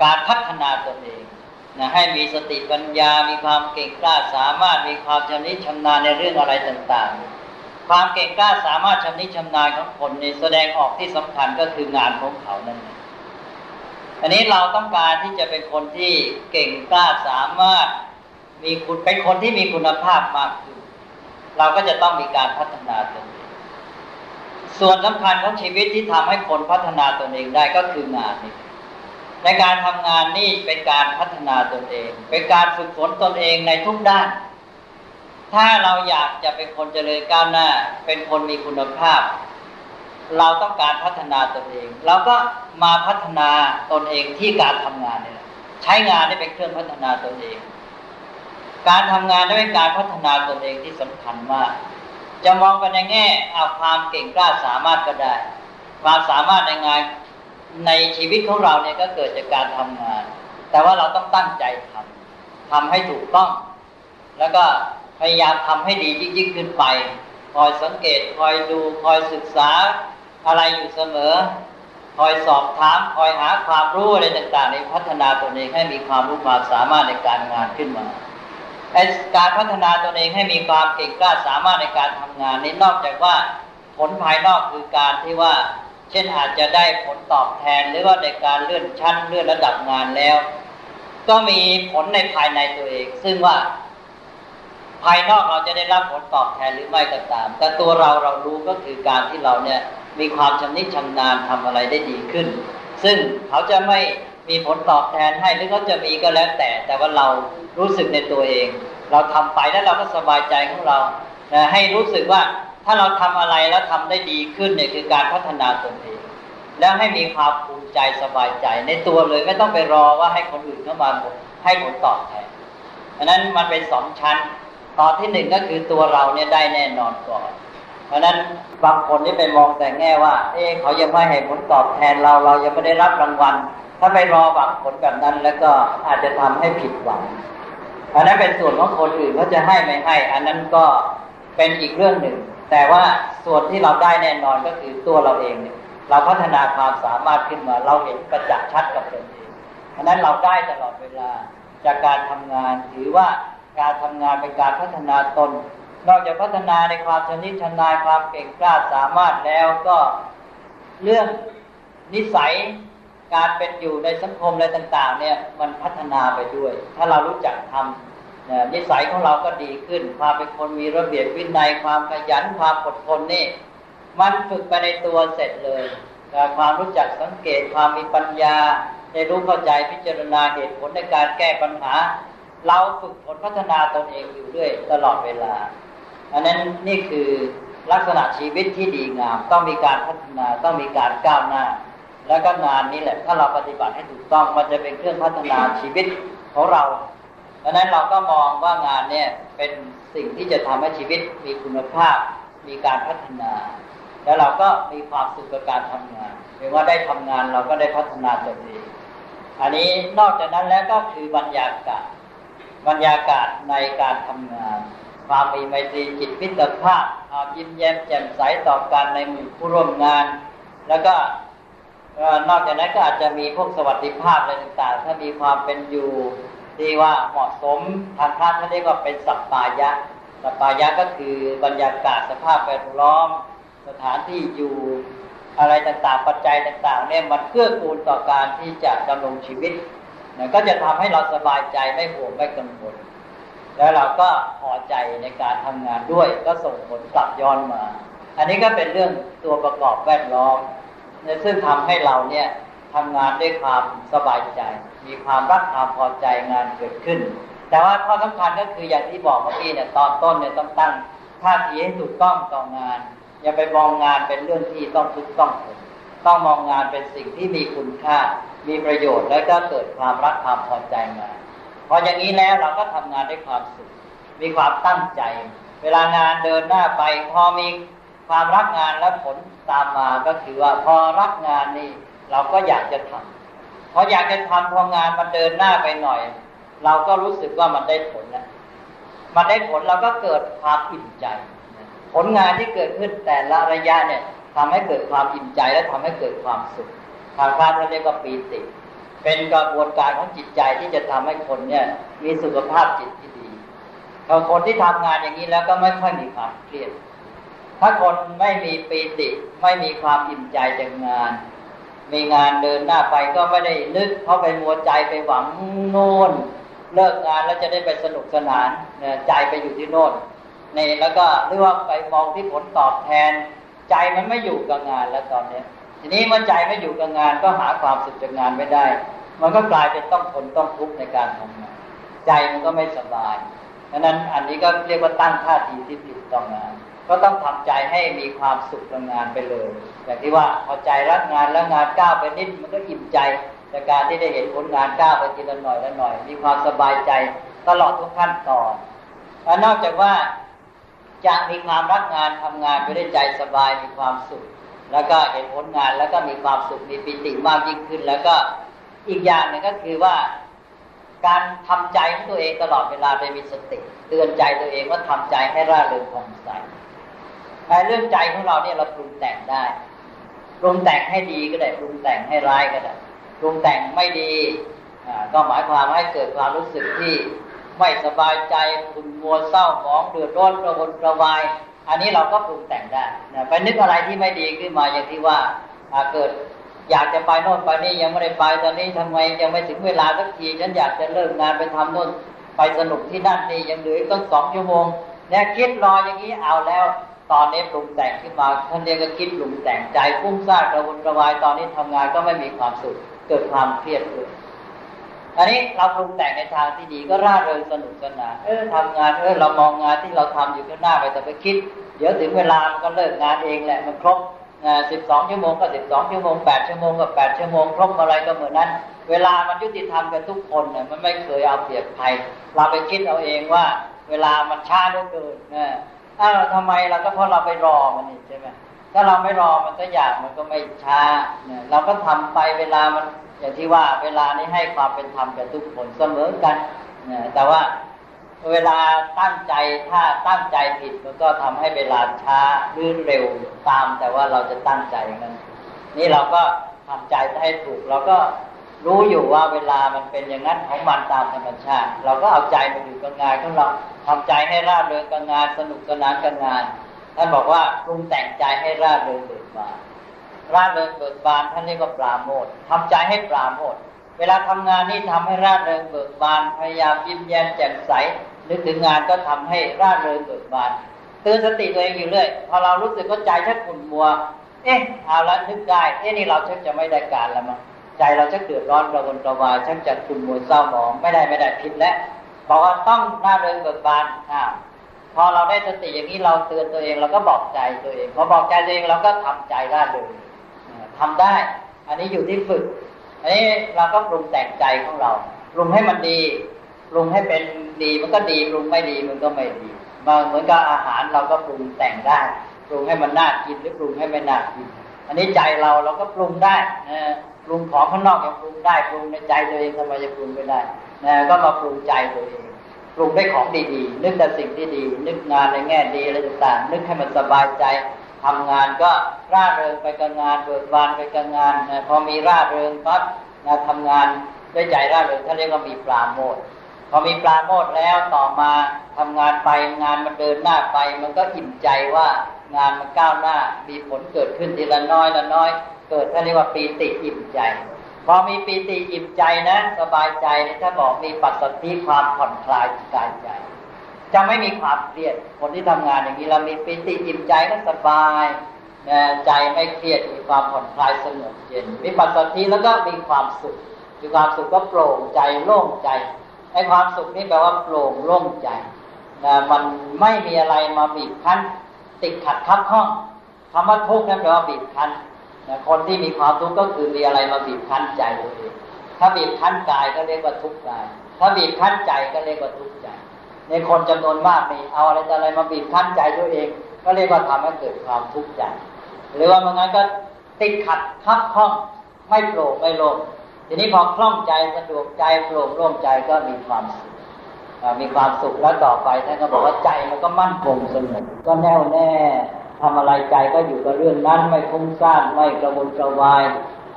[SPEAKER 1] การพัฒนาตนเองนะให้มีสติปัญญา มีความเก่งกล้าสามารถ มีความชำนิชำนาญในเรื่องอะไรต่าง ๆ ความเก่งกล้าสามารถชำนิชำนาญของคนนี่แสดงออกที่สำคัญก็คืองานของเขานั่นเองอันนี้เราต้องการที่จะเป็นคนที่เก่งกล้าสามารถมีคุณเป็นคนที่มีคุณภาพมากขึ้น เราก็จะต้องมีการพัฒนาตนเองส่วนสำคัญของชีวิตที่ทำให้คนพัฒนาตนเองได้ก็คืองานนี่ในการทำงานนี่เป็นการพัฒนาตนเอง เป็นการฝึกฝนตนเองในทุกด้าน ถ้าเราอยากจะเป็นคนเจริญก้าวหน้า เป็นคนมีคุณภาพ เราต้องการพัฒนาตนเองเราก็มาพัฒนาตนเองที่การทำงานเนี่แหละใช้งานได้เป็นเครื่องพัฒนาตนเอง การทำงานได้เป็นการพัฒนาตนเองที่สำคัญมาก จะมองไปในแง่เอาความเก่งกล้าสามารถก็ได้ ความสามารถในงานในชีวิตของเราเนี่ยก็เกิดจากการทำงาน แต่ว่าเราต้องตั้งใจทำทำให้ถูกต้อง แล้วก็ พยายามทำให้ดียิ่งยิ่งขึ้นไป คอยสังเกตคอยดูคอยศึกษาอะไรอยู่เสมอ คอยสอบถามคอยหาความรู้อะไรต่างๆ ในพัฒนาตัวเองให้มีความรู้ความสามารถในการงานขึ้นมาการพัฒนาตนเองให้มีความเก่งกล้าสามารถในการทำงานนี้นอกจากว่าผลภายนอกคือการที่ว่า เช่นอาจจะได้ผลตอบแทนหรือว่าในการเลื่อนชั้นเลื่อนระดับงานแล้ว ก็มีผลในภายในตัวเอง ซึ่งว่า ภายนอกเราจะได้รับผลตอบแทนหรือไม่ก็ตาม แต่ตัวเราเรารู้ก็คือการที่เราเนี่ยมีความชำนิชำนาญทำอะไรได้ดีขึ้น ซึ่งเขาจะไม่มีผลตอบแทนให้หรือเขาจะมีก็แล้วแต่ แต่ว่าเรารู้สึกในตัวเอง เราทำไปแล้วเราก็สบายใจของเราให้รู้สึกว่าถ้าเราทำอะไรแล้วทำได้ดีขึ้นเนี่ยคือการพัฒนาตนเองแล้วให้มีความภูมิใจสบายใจ ในตัวเลยไม่ต้องไปรอว่าให้คนอื่นเข้ามาให้ผลตอบแทนเพราะนั้นมันเป็นสองชั้น ตอนที่หนึ่งก็คือตัวเราเนี่ยได้แน่นอนก่อน เพราะนั้นบางคนที่ไปมองแต่แง่ว่า เอ๊เขายังไม่ให้ผลตอบแทนเราเรายังไม่ได้รับรางวัล ถ้าไปรอหวังผลแบบนั้น แล้วก็อาจจะทำให้ผิดหวังอันนั้นเป็นส่วนของคนอื่นเขาจะให้ไม่ให้ อันนั้นก็เป็นอีกเรื่องหนึ่ง แต่ว่าส่วนที่เราได้แน่นอนก็คือตัวเราเองเนี่ยเราพัฒนาความสามารถขึ้นมา เราเห็นประจักษ์ชัดกับตนเองอันนั้นเราได้ตลอดเวลาจากการทำงานถือว่า การทำงานเป็นการพัฒนาตน นอกจากพัฒนาในความชนิดชนายความเก่งกล้าสามารถแล้วก็เรื่องนิสัยการเป็นอยู่ในสังคมอะไรต่าง ๆ เนี่ยมันพัฒนาไปด้วย ถ้าเรารู้จักทำนิสัยของเราก็ดีขึ้น ความเป็นคนมีระเบียบวินัยความขยันความอดทนนี่ มันฝึกไปในตัวเสร็จเลยความรู้จักสังเกตความมีปัญญาได้รู้เข้าใจพิจารณาเหตุผลในการแก้ปัญหา เราฝึกฝนพัฒนาตนเองอยู่ด้วยตลอดเวลาอันนั้นนี่คือลักษณะชีวิตที่ดีงาม ต้องมีการพัฒนาต้องมีการก้าวหน้า แล้วก็งานนี้แหละ ถ้าเราปฏิบัติให้ถูกต้องมันจะเป็นเครื่องพัฒนาชีวิตของเราดังนั้นเราก็มองว่างานเนี่ยเป็นสิ่งที่จะทำให้ชีวิตมีคุณภาพ มีการพัฒนา แล้วเราก็มีความสุขกับการทำงานไม่ว่าได้ทำงานเราก็ได้พัฒนาตัวเองอันนี้นอกจากนั้นแล้วก็คือบรรยากาศ บรรยากาศในการทำงาน ความมีไมตรีจิตพิตรภาพความยิ้มแย้มแจ่มใสต่อกันในหมู่ผู้ร่วมงาน แล้วก็นอกจากนั้นก็อาจจะมีพวกสวัสดิภาพอะไรต่างๆ ถ้ามีความเป็นอยู่ที่ว่าเหมาะสมทางพระท่านเรียกว่าเป็นสัปปายะสัปปายะก็คือบรรยากาศสภาพแวดล้อม สถานที่อยู่อะไรต่างๆ ปัจจัยต่างๆเนี่ยมันเกื้อกูลต่อการที่จะดำรงชีวิต ก็จะทำให้เราสบายใจไม่ห่วงไม่กังวลแล้วเราก็พอใจในการทำงานด้วย ก็ส่งผลกลับย้อนมา อันนี้ก็เป็นเรื่องตัวประกอบแวดล้อมซึ่งทำให้เราเนี่ยทำงานด้วยความสบายใจ มีความรักความพอใจงานเกิดขึ้น แต่ว่าข้อสำคัญก็คืออย่างที่บอกเมื่อกี้เนี่ยตอนต้นเนี่ยต้องตั้งท่าทีให้ถูกต้องต่องาน อย่าไปมองงานเป็นเรื่องที่ต้องทุกต้องผล ต้องมองงานเป็นสิ่งที่มีคุณค่า มีประโยชน์และก็เกิดความรักความพอใจมาพออย่างนี้แล้วเราก็ทำงานด้วยความสุข มีความตั้งใจ เวลางานเดินหน้าไป พอมีความรักงานและผลตามมาก็คือว่าพอรักงานนี่เราก็อยากจะทำพออยากจะทำพองานมันเดินหน้าไปหน่อย เราก็รู้สึกว่ามันได้ผลนะมันได้ผลเราก็เกิดความอิ่มใจ ผลงานที่เกิดขึ้นแต่ละระยะเนี่ย ทำให้เกิดความอิ่มใจและทำให้เกิดความสุขทางพระเราเรียกว่าปีติ เป็นกระบวนการของจิตใจที่จะทำให้คนเนี่ย มีสุขภาพจิตที่ดีถ้าคนที่ทำงานอย่างนี้แล้วก็ไม่ค่อยมีความเครียด ถ้าคนไม่มีปีติ ไม่มีความอิ่มใจจากงาน มีงานเดินหน้าไปก็ไม่ได้นึกเขาไปมัวใจไปหวังโน่นเลิกงานแล้วจะได้ไปสนุกสนานใจไปอยู่ที่โน่นนี่แล้วก็เรื่องไปมองที่ผลตอบแทน ใจมันไม่อยู่กับงานแล้วตอนนี้ทีนี้เมื่อใจไม่อยู่กับงานก็หาความสุขจากงานไม่ได้ มันก็กลายเป็นต้องทนต้องทุกข์ในการทำงานใจมันก็ไม่สบายดังนั้นอันนี้ก็เรียกว่าตั้งท่าทีที่ผิดต่องาน ก็ต้องทำใจให้มีความสุขกับงานไปเลยอย่างที่ว่าพอใจรักงานแล้วงานก้าวไปนิดมันก็อิ่มใจในการที่ได้เห็นผลงานก้าวไปทีละหน่อยละหน่อย มีความสบายใจตลอดทุกขั้นตอนนอกจากว่า จะมีความรักงานทำงานไปได้ใจสบายมีความสุข แล้วก็เห็นผลงานแล้วก็มีความสุขมีปิติมากยิ่งขึ้น แล้วก็อีกอย่างหนึ่งก็คือว่า การทำใจของตัวเองตลอดเวลาไปมีสติ เตือนใจตัวเองว่าทำใจให้ร่าเริงผ่องใสแต่เรื่องใจของเราเนี่ยเราปรุงแต่งได้ปรุงแต่งให้ดีก็ได้ปรุงแต่งให้ร้ายก็ได้ปรุงแต่งไม่ดีก็หมายความให้เกิดความรู้สึกที่ ไม่สบายใจขุ่นมัวเศร้าหมองเดือดร้อนกระวนกระวาย อันนี้เราก็ปรุงแต่งได้นะไปนึกอะไรที่ไม่ดีขึ้นมาอย่างที่ว่าเกิดอยากจะไปโน่นไปนี่ยังไม่ได้ไปตอนนี้ทำไมยังไม่ถึงเวลาสักทีฉันอยากจะเลิกงานไปทำโน่นไปสนุกที่นั่นนี่ยังเหลืออีกตั้งสองชั่วโมงเนี่ยคิดรออย่างนี้เอาแล้ว ตอนนี้ปรุงแต่งขึ้นมาท่านเรียกก็คิดปรุงแต่งใจฟุ้งซ่านกระวนกระวายตอนนี้ทำงานก็ไม่มีความสุขเกิดความเครียดขึ้น อันนี้เราปรุงแต่งในทางที่ดีก็ร่าเริงสนุกสนานเออทำงานเออเรามองงานที่เราทำอยู่ข้างหน้าไปแต่ไปคิด เดี๋ยวถึงเวลามันก็เลิกงานเองแหละมันครบสิบสองชั่วโมงก็สิบสองชั่วโมงแปดชั่วโมงก็แปดชั่วโมงครบอะไรก็เหมือนนั้น เวลามันยุติธรรมกันทุกคนเนี่ยมันไม่เคยเอาเปรียบใครเราไปคิดเอาเองว่า เวลามันช้าเหลือเกินนะอ้าวทำไมเราก็เพราะเราไปรอมันนี่ใช่ไหมถ้าเราไม่รอมันก็อยากมันก็ไม่ช้าเนี่ยเราก็ทำไปเวลามัน อย่างที่ว่าเวลานี้ให้ความเป็นธรรมกับทุกคนเสมอกันแต่ว่าเวลาตั้งใจถ้าตั้งใจผิดมันก็ทำให้เวลาช้าหรือเร็วตาม แต่ว่าเราจะตั้งใจอย่างนั้นนี่เราก็ทำใจให้ถูกเราก็รู้อยู่ว่าเวลามันเป็นอย่างนั้นของมันตามธรรมชาติ เราก็เอาใจมาอยู่กับงานของเราทำใจให้ร่าเริงกับงานสนุกสนานกับงานท่านบอกว่าปรุงแต่งใจให้ร่าเริงเบิกบาน ร่าเริงเบิกบานท่านเรียกว่าปราโมททำใจให้ปราโมทเวลาทำงานนี่ทำให้ร่าเริงเบิกบานพยายามยิ้มแย้มแจ่มใสนึกถึงงานก็ทำให้ร่าเริงเบิกบานเตือนสติตัวเองอยู่เรื่อยพอเรารู้สึกว่าใจชักขุ่นมัว เอ๊ะเอาละนึกได้เอ๊ะนี่เราชักจะไม่ได้การแล้วมั้งใจเราชักเดือดร้อนกระวนกระวายชักจะขุ่นมัวเศร้าหมองไม่ได้ไม่ได้ผิดแล้วบอกว่าต้องร่าเริงเบิกบานอ่าพอเราได้สติอย่างนี้เราเตือนตัวเองเราก็บอกใจตัวเองพอบอกใจตัวเองเราก็ทำใจร่าเริง ทำได้ อันนี้อยู่ที่ฝึก อันนี้เราก็ปรุงแต่งใจของเราปรุงให้มันดีปรุงให้เป็นดีมันก็ดีปรุงไม่ดีมันก็ไม่ดีบางเหมือนกับอาหารเราก็ปรุงแต่งได้ปรุงให้มันน่ากินหรือปรุงให้ไม่น่ากิน อันนี้ใจเราเราก็ปรุงได้นะปรุงของข้างนอกยังปรุงได้ปรุงในใจตัวเองทำไมจะปรุงไม่ได้นะก็มาปรุงใจตัวเองปรุงได้ของดีๆนึกแต่สิ่งที่ดี นึกงานในแง่ดีอะไรต่างๆนึกให้มันสบายใจ ทำงานก็ร่าเริงไปกับงานเบิกบานไปกับงานนะพอมีร่าเริงปั๊บนะทำงานด้วยใจร่าเริงท่านเรียกว่ามีปราโมทพอมีปราโมทแล้วต่อมาทำงานไปงานมันเดินหน้าไป มันก็อิ่มใจว่างานมันก้าวหน้า มีผลเกิดขึ้นทีละน้อยละน้อย เกิดท่านเรียกว่าปีติอิ่มใจ พอมีปีติอิ่มใจนะ สบายใจถ้าบอกมีปัสสติความผ่อนคลายกายใจ จะไม่มีความเครียด คนที่ทำงานอย่างนี้เรามีปีติอิ่มใจก็สบายใจไม่เครียดมีความผ่อนคลายสงบเย็นมีปัสสติแล้วก็มีความสุขมีความสุขก็โปร่งใจโล่งใจไอ้ความสุขนี่แปลว่าโปร่งโล่งใจนะมันไม่มีอะไรมาบีบคั้น ติดขัดคับข้องคำว่าทุกข์นั่นแปลว่าบีบคั้นนะคนที่มีความทุกข์ก็คือมีอะไรมาบีบคั้นใจตัวเองถ้าบีบคั้นกายก็เรียกว่าทุกข์กาย ถ้าบีบคั้นใจก็เรียกว่าทุกข์ใจ ในคนจำนวนมากมีเอาอะไรอะไรมาบีบคั้นใจตัวเอง ก็เรียกว่าทำให้เกิดความทุกข์ใจ หรือว่าบางงั้นก็ติดขัดคับข้องไม่โปร่งไม่โล่งทีนี้พอคล่องใจสะดวกใจโปร่งโล่งใจก็มีความสุขมีความสุขแล้วต่อไปท่านก็บอกว่าใจมันก็มั่นคงสงบก็แน่วแน่ทำอะไรใจก็อยู่กับเรื่องนั้นไม่ฟุ้งซ่านไม่กระวนกระวาย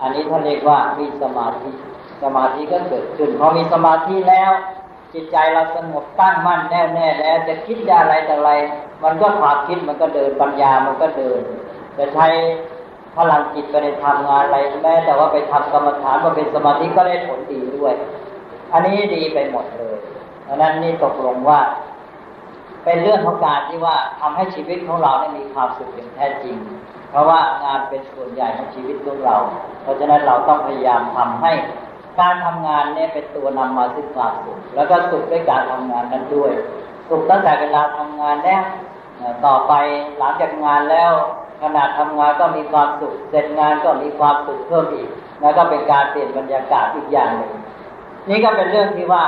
[SPEAKER 1] อันนี้ท่านเรียกว่ามีสมาธิ สมาธิก็เกิดขึ้นพอมีสมาธิแล้ว จิตใจเราสงบตั้งมั่นแน่วแน่แล้วจะคิดอะไรแต่อะไร มันก็ความคิดมันก็เดินปัญญามันก็เดิน จะใช้พลังจิตไปในทำงานอะไรแม้แต่ว่าไปทำกรรมฐานมาเป็นสมาธิก็ได้ผลดีด้วย อันนี้ดีไปหมดเลยดังนั้นนี่ตกลงว่า เป็นเรื่องของการที่ว่าทำให้ชีวิตของเราได้มีความสุขอย่างแท้จริง เพราะว่างานเป็นส่วนใหญ่ของชีวิตของเรา เพราะฉะนั้นเราต้องพยายามทำให้ การทำงานเนี่ยเป็นตัวนำมาซึ่งความสุข แล้วก็สุขด้วยการทำงานนั้นด้วย สุขตั้งแต่เวลาทำงานแล้วต่อไปหลังจากงานแล้วขณะทำงานก็มีความสุข เสร็จงานก็มีความสุขเพิ่มอีก แล้วก็เป็นการเปลี่ยนบรรยากาศอีกอย่างหนึ่ง นี่ก็เป็นเรื่องที่ว่า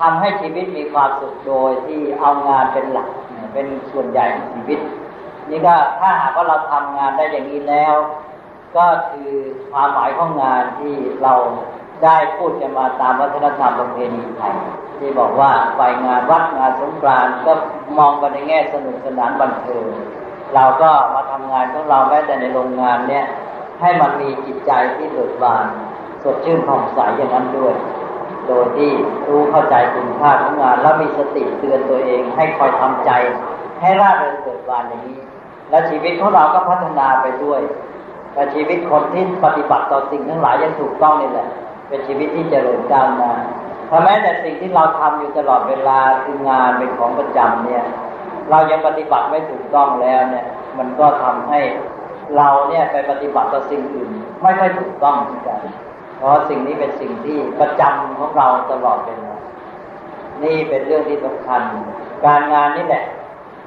[SPEAKER 1] ทำให้ชีวิตมีความสุขโดยที่เอางานเป็นหลัก เป็นส่วนใหญ่ของชีวิต นี่ก็ถ้าหากว่าเราทำงานได้อย่างนี้แล้ว ก็คือความหมายของงานที่เราได้พูดกันมาตามวัฒนธรรมประเพณีไทยที่บอกว่าไปงานวัดงานสงกรานต์ก็มองกันในแง่สนุกสนานบันเทิงเราก็มาทำงานของเราแม้แต่ในโรงงานเนี่ยให้มันมีจิตใจที่เบิกบานสดชื่นผ่องใสอย่างนั้นด้วย โดยที่รู้เข้าใจคุณค่าของงาน แล้วมีสติเตือนตัวเอง ให้คอยทำใจ ให้ร่าเริงเบิกบานอย่างนี้ และชีวิตของเราก็พัฒนาไปด้วย แต่ชีวิตคนที่ปฏิบัติต่อสิ่งทั้งหลายยังถูกต้องนี่แหละ เป็นชีวิตที่เจริญก้าวหน้าถ้าแม้แต่สิ่งที่เราทำอยู่ตลอดเวลาคืองานเป็นของประจำเนี่ย เรายังปฏิบัติไม่ถูกต้องแล้วเนี่ย มันก็ทำให้เราเนี่ยไปปฏิบัติต่อสิ่งอื่น ไม่ค่อยถูกต้องเหมือนกัน เพราะสิ่งนี้เป็นสิ่งที่ประจำของเราตลอดเวลานี่เป็นเรื่องที่สำคัญ การงานนี่แหละ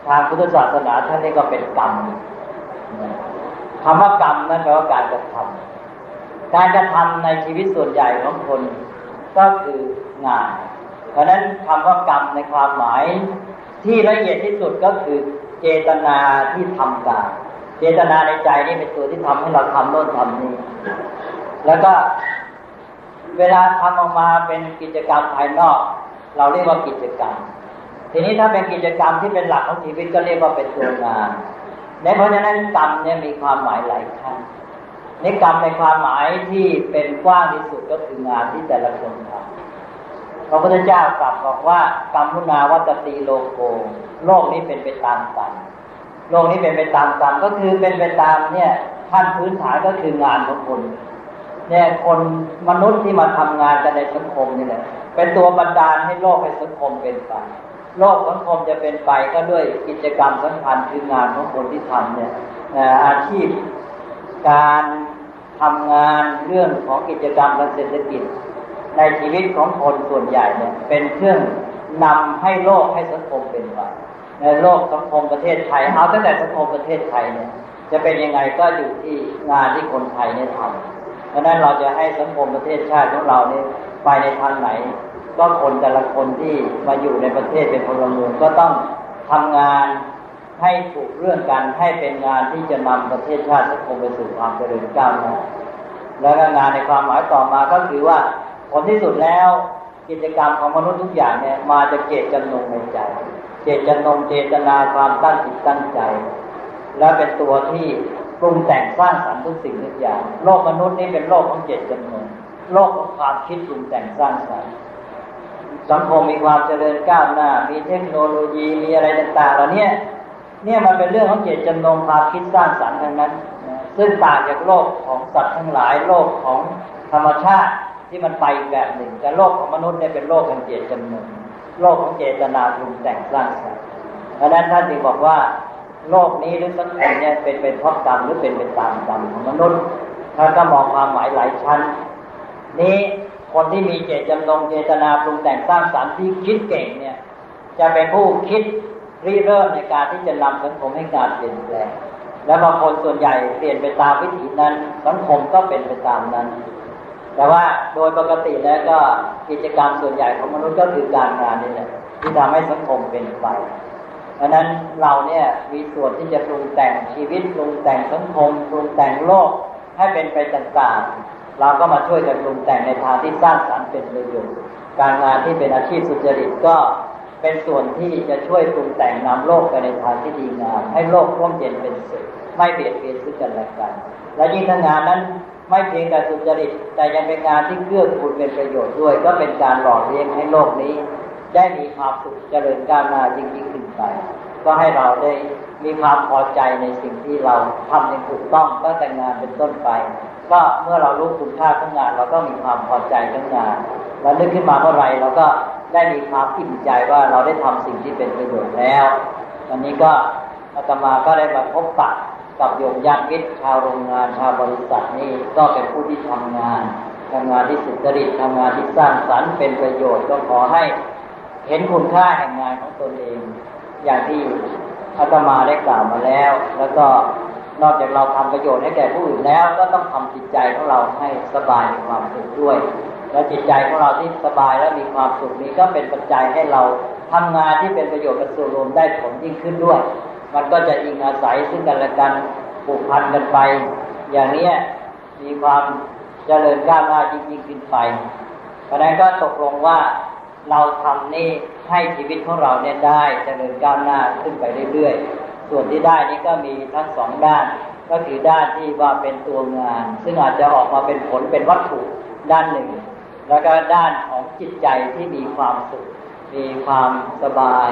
[SPEAKER 1] ทางพุทธศาสนาท่านนี่ก็เป็นกรรม คำว่ากรรมนั่นแปลว่าการกระทำการกระทำในชีวิตส่วนใหญ่ของคนก็คืองาน เพราะนั้นคำว่ากรรมในความหมายที่ละเอียดที่สุดก็คือเจตนาที่ทำการ เจตนาในใจนี่เป็นตัวที่ทำให้เราทำโน่นทำนี้แล้วก็เวลาทำออกมาเป็นกิจกรรมภายนอก เราเรียกว่ากิจกรรม ทีนี้ถ้าเป็นกิจกรรมที่เป็นหลักของชีวิตก็เรียกว่าเป็นตัวงาน ในเพราะฉะนั้นกรรมเนี่ยมีความหมายหลายขั้นในกรรมในความหมายที่เป็นกว้างที่สุดก็คืองานที่แต่ละคนทำพระพุทธเจ้ากลับบอกว่ากรรมุนาวัตตีโลโกโลกนี้เป็นไปตามกรรมโลกนี้เป็นไปตามกรรมก็คือเป็นไปตามเนี่ยขั้นพื้นฐานก็คืองานของคนเนี่ยคนมนุษย์ที่มาทำงานกันในสังคมนี่แหละเป็นตัวบันดาลให้โลกให้สังคมเป็นไป โลกสังคมจะเป็นไปก็ด้วยกิจกรรมสำคัญคืองานของคนที่ทำเนี่ยอาชีพการทำงานเรื่องของกิจกรรมทางเศรษฐกิจ ในชีวิตของคนส่วนใหญ่เนี่ยเป็นเครื่องนำให้โลกให้สังคมเป็นไปในโลกสังคมประเทศไทยเอาตั้งแต่สังคมประเทศไทยเนี่ยจะเป็นยังไงก็อยู่ที่งานที่คนไทยเนี่ยทำเพราะนั้นเราจะให้สังคมประเทศชาติของเราเนี่ยไปในทางไหน ก็คนแต่ละคนที่มาอยู่ในประเทศเป็นพลเมืองก็ต้องทำงานให้ถูกเรื่องกันให้เป็นงานที่จะนำประเทศชาติสังคมไปสู่ความเจริญก้าวหน้าแล้วก็งานในความหมายต่อมาก็คือว่าผลที่สุดแล้วกิจกรรมของมนุษย์ทุกอย่างเนี่ยมาจากเจตจำนงในใจ เจตจำนงเจตนาความตั้งจิตตั้งใจ และเป็นตัวที่ปรุงแต่งสร้างสรรค์ทุกสิ่งทุกอย่าง โลกมนุษย์นี่เป็นโลกของเจตจำนงโลกของความคิดปรุงแต่งสร้างสรรค์ สังคมมีความเจริญก้าวหน้า มีเทคโนโลยีมีอะไรต่างๆเหล่านี้เนี่ยมันเป็นเรื่องของเจตจำนงความคิดสร้างสรรค์ทั้งนั้น ซึ่งต่างจากโลกของสัตว์ทั้งหลายโลกของธรรมชาติที่มันไปแบบหนึ่ง แต่โลกของมนุษย์เนี่ยเป็นโลกของเจตจำนงโลกของเจตนาปรุงแต่งสร้างสรรค์เพราะนั้นท่านจึงบอกว่า โลกนี้หรือสังคมเนี่ยเป็นเป็นเพราะกรรมหรือเป็นไปตามกรรมของมนุษย์ท่านก็มองความหมายหลายชั้น นี้ คนที่มีเจตจำนงเจตนาปรุงแต่งสร้างสรรค์ที่คิดเก่งเนี่ย จะเป็นผู้คิดริเริ่มในการที่จะนำสังคมให้การเปลี่ยนแปลงและบางคนส่วนใหญ่เปลี่ยนไปตามวิถีนั้น สังคมก็เป็นไปตามนั้น แต่ว่าโดยปกติแล้วก็กิจกรรมส่วนใหญ่ของมนุษย์ก็คือการงานนี่แหละที่ทำให้สังคมเป็นไปเพราะนั้นเราเนี่ยมีส่วนที่จะปรุงแต่งชีวิตปรุงแต่งสังคมปรุงแต่งโลกให้เป็นไปต่างๆ เราก็มาช่วยกันปรุงแต่งในทางที่สร้างสรรค์เป็นประโยชน์การงานที่เป็นอาชีพสุจริตก็เป็นส่วนที่จะช่วยปรุงแต่งนำโลกไปในทางที่ดีงามให้โลกร่มเย็นเป็นสุขไม่เบียดเบียนซึ่งกันและกัน และยิ่งถ้างานนั้นไม่เพียงแต่สุจริต แต่ยังเป็นงานที่เกื้อกูลเป็นประโยชน์ด้วย ก็เป็นการหล่อเลี้ยงให้โลกนี้ ได้มีความสุขเจริญก้าวหน้ายิ่งยิ่งขึ้นไป ก็ให้เราได้มีความพอใจในสิ่งที่เราทำอย่างถูกต้องตั้งแต่งานเป็นต้นไป ก็เมื่อเรารู้คุณค่าของงาน เราก็มีความพอใจทั้งงานแล้วนึกขึ้นมาเมื่อไรเราก็ได้มีความอิ่มใจว่าเราได้ทำสิ่งที่เป็นประโยชน์แล้ว วันนี้ก็อาตมาก็ได้มาพบปะกับโยมญาติมิตรชาวโรงงานชาวบริษัทนี่ก็เป็นผู้ที่ทำงานทำงานที่สุจริตทำงานที่สร้างสรรค์เป็นประโยชน์ก็ขอให้เห็นคุณค่าแห่งงานของตนเอง อย่างที่อาตมาได้กล่าวมาแล้ว แล้วก็ นอกจากเราทำประโยชน์ให้แก่ผู้อื่นแล้ว ก็ต้องทำจิตใจของเราให้สบายมีความสุขด้วย และจิตใจของเราที่สบายและมีความสุขนี้ก็เป็นปัจจัยให้เราทำงานที่เป็นประโยชน์กับส่วนรวมได้ผลยิ่งขึ้นด้วย มันก็จะอิงอาศัยซึ่งกันและกันผูกพันกันไป อย่างนี้มีความเจริญก้าวหน้ายิ่งยิ่งขึ้นไปเพราะนั้นก็ตกลงว่าเราทำนี่ให้ชีวิตของเราเนี่ยได้เจริญก้าวหน้าขึ้นไปเรื่อยๆ ส่วนที่ได้นี่ก็มีทั้งสองด้าน ก็คือด้านที่ว่าเป็นตัวงาน ซึ่งอาจจะออกมาเป็นผลเป็นวัตถุด้านหนึ่ง แล้วก็ด้านของจิตใจที่มีความสุข มีความสบาย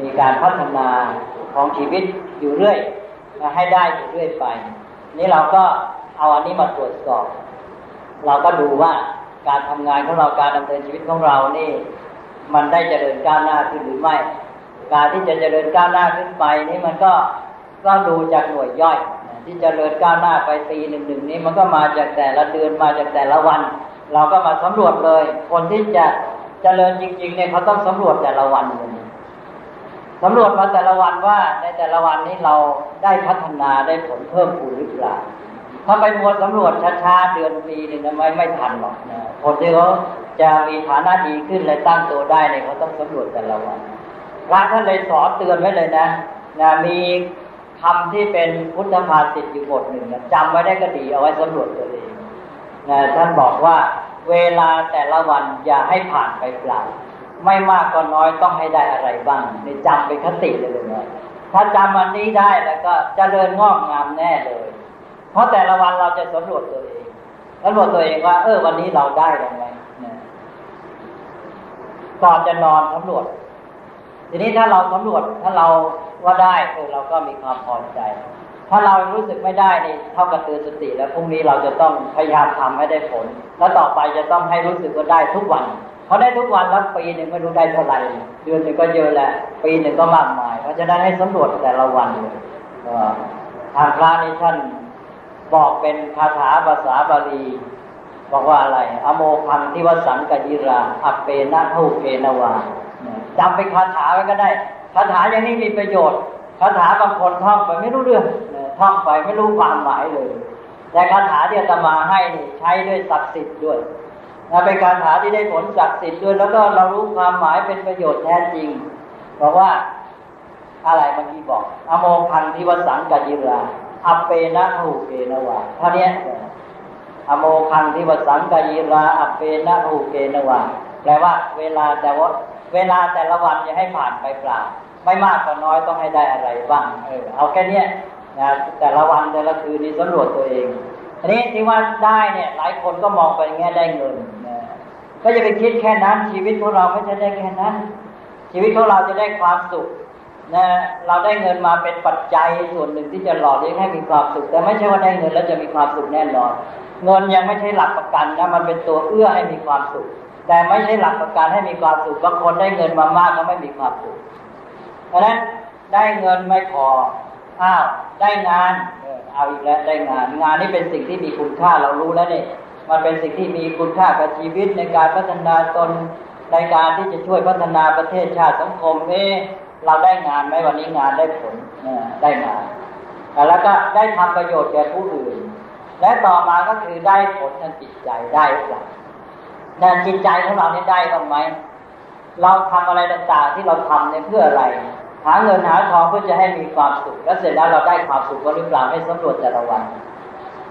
[SPEAKER 1] มีการพัฒนาของชีวิตอยู่เรื่อยให้ได้อยู่เรื่อยไป นี่เราก็เอาอันนี้มาตรวจสอบ เราก็ดูว่าการทำงานของเราการดำเนินชีวิตของเรานี่ มันได้เจริญก้าวหน้าขึ้นหรือไม่ การที่จะเจริญก้าวหน้าขึ้นไปนี่มันก็ก็ดูจากหน่วยย่อย ที่จเจริญก้าวหน้าไปปีหนึ่งหนึ่งนี้มันก็มาจากแต่ละเดือนมาจากแต่ละวัน เราก็มาสำรวจเลย คนที่จะเจริญจริงๆเนี่ยเขาต้องสำรวจแต่ละวันเลยสำรวจมาแต่ละวันว่าในแต่ละวันนี้เราได้พัฒนาได้ผลเพิ่มพูนหรือเปล่าถ้าไปมัวสำรวจช้าๆเดือนปีหนึ่งไม่ไม่ทันหรอกนะคนที่เขาจะมีฐานะดีขึ้นและตั้งตัวได้เนี่ยเขาต้องสำรวจแต่ละวัน พระท่านเลยสอนเตือนไว้เลยนะนะมีคำที่เป็นพุทธภาษิตอยู่บทหนึ่งนะจำไว้ได้ก็ดีเอาไว้สำรวจตัวเองนะท่านบอกว่าเวลาแต่ละวันอย่าให้ผ่านไปเปล่าไม่มากก็น้อยต้องให้ได้อะไรบ้างในจำเป็นคติเลยเลยนะถ้าจำวันนี้ได้แล้วก็จเจริญงอกงามแน่เลย เพราะแต่ละวันเราจะสำรวจตัวเองสำรวจตัวเองว่า เออวันนี้เราได้ยังไงก่อนจะนอนสำรวจ ทีนี้ถ้าเราสำรวจถ้าเราว่าได้เออเราก็มีความพอใจ ถ้าเรารู้สึกไม่ได้นี่เท่ากับเตือนสติ แล้วพรุ่งนี้เราจะต้องพยายามทำให้ได้ผล แล้วต่อไปจะต้องให้รู้สึกว่าได้ทุกวันเขาได้ทุกวันแล้วปีหนึ่งไม่รู้ได้เท่าไหร่เดือนหนึ่งก็เยอะแหละ ปีหนึ่งก็มากมาย เพราะฉะนั้นให้สำรวจแต่ละวันเลยทางพระนี่ท่านบอกเป็นคาถาภาษาบาลีบอกว่าอะไร อโมพังทิวสังกยิรา อัปเปนะทุเกนวา จำเป็นคาถาไว้ก็ได้คาถาอย่างนี้มีประโยชน์คาถาบางคนท่องไปไม่รู้เรื่องท่องไปไม่รู้ความหมายเลย แต่คาถาที่อาตมาให้ใช้ด้วยศักดิ์สิทธิ์ด้วยเป็นกาถาที่ได้ผลศักดิ์สิทธิ์ด้วย แล้วก็เรารู้ความหมายเป็นประโยชน์แท้จริงบอกว่าอะไรเมื่อกี้บอก อโมพันธิวสังกัจิราอัปเปนะหูเกนวาท่านี้อโมคังที่วสังกยีราอเปนะรูเกนวาแปลว่าเวลาแต่ว่า เวลาแต่ละวันอย่าให้ผ่านไปเปล่า ไม่มากก็น้อยต้องให้ได้อะไรบ้าง เออ เอาแค่นี้นะแต่ละวันแต่ละคืนนี้สำรวจตัวเอง อันนี้ที่ว่าได้เนี่ย หลายคนก็มองไปแง่ได้เงินนะก็จะไปคิดแค่นั้น ชีวิตของเราไม่ใช่ได้แค่นั้น ชีวิตของเราจะได้ความสุขนะเราได้เงินมาเป็นปัจจัยส่วนหนึ่งที่จะหล่อเลี้ยงให้มีความสุข แต่ไม่ใช่ว่าได้เงินแล้วจะมีความสุขแน่นอน เงินยังไม่ใช่หลักประกันนะมันเป็นตัวเอื้อให้มีความสุข แต่ไม่ใช่หลักประกันให้มีความสุขบางคนได้เงินมามากก็ไม่มีความสุขเพราะนั้นได้เงินไม่พออ้าวได้งานเอาอีกแล้วได้งาน งานนี้เป็นสิ่งที่มีคุณค่าเรารู้แล้วเนี่ยมันเป็นสิ่งที่มีคุณค่ากับชีวิตในการพัฒนาตนในการที่จะช่วยพัฒนาประเทศชาติสังคมเอ๊เราได้งานไหมวันนี้งานได้ผลได้งานแล้วก็ได้ทำประโยชน์แก่ผู้อื่น และต่อมาก็คือได้ผลทางจิตใจได้หรือเปล่า ในจิตใจของเราเนี่ยได้บ้างไหมเราทำอะไรต่างๆที่เราทำเนี่ยเพื่ออะไร หาเงินหาทองเพื่อจะให้มีความสุข แล้วเสร็จแล้วเราได้ความสุขก็หรือเปล่าให้สำรวจแต่ละวัน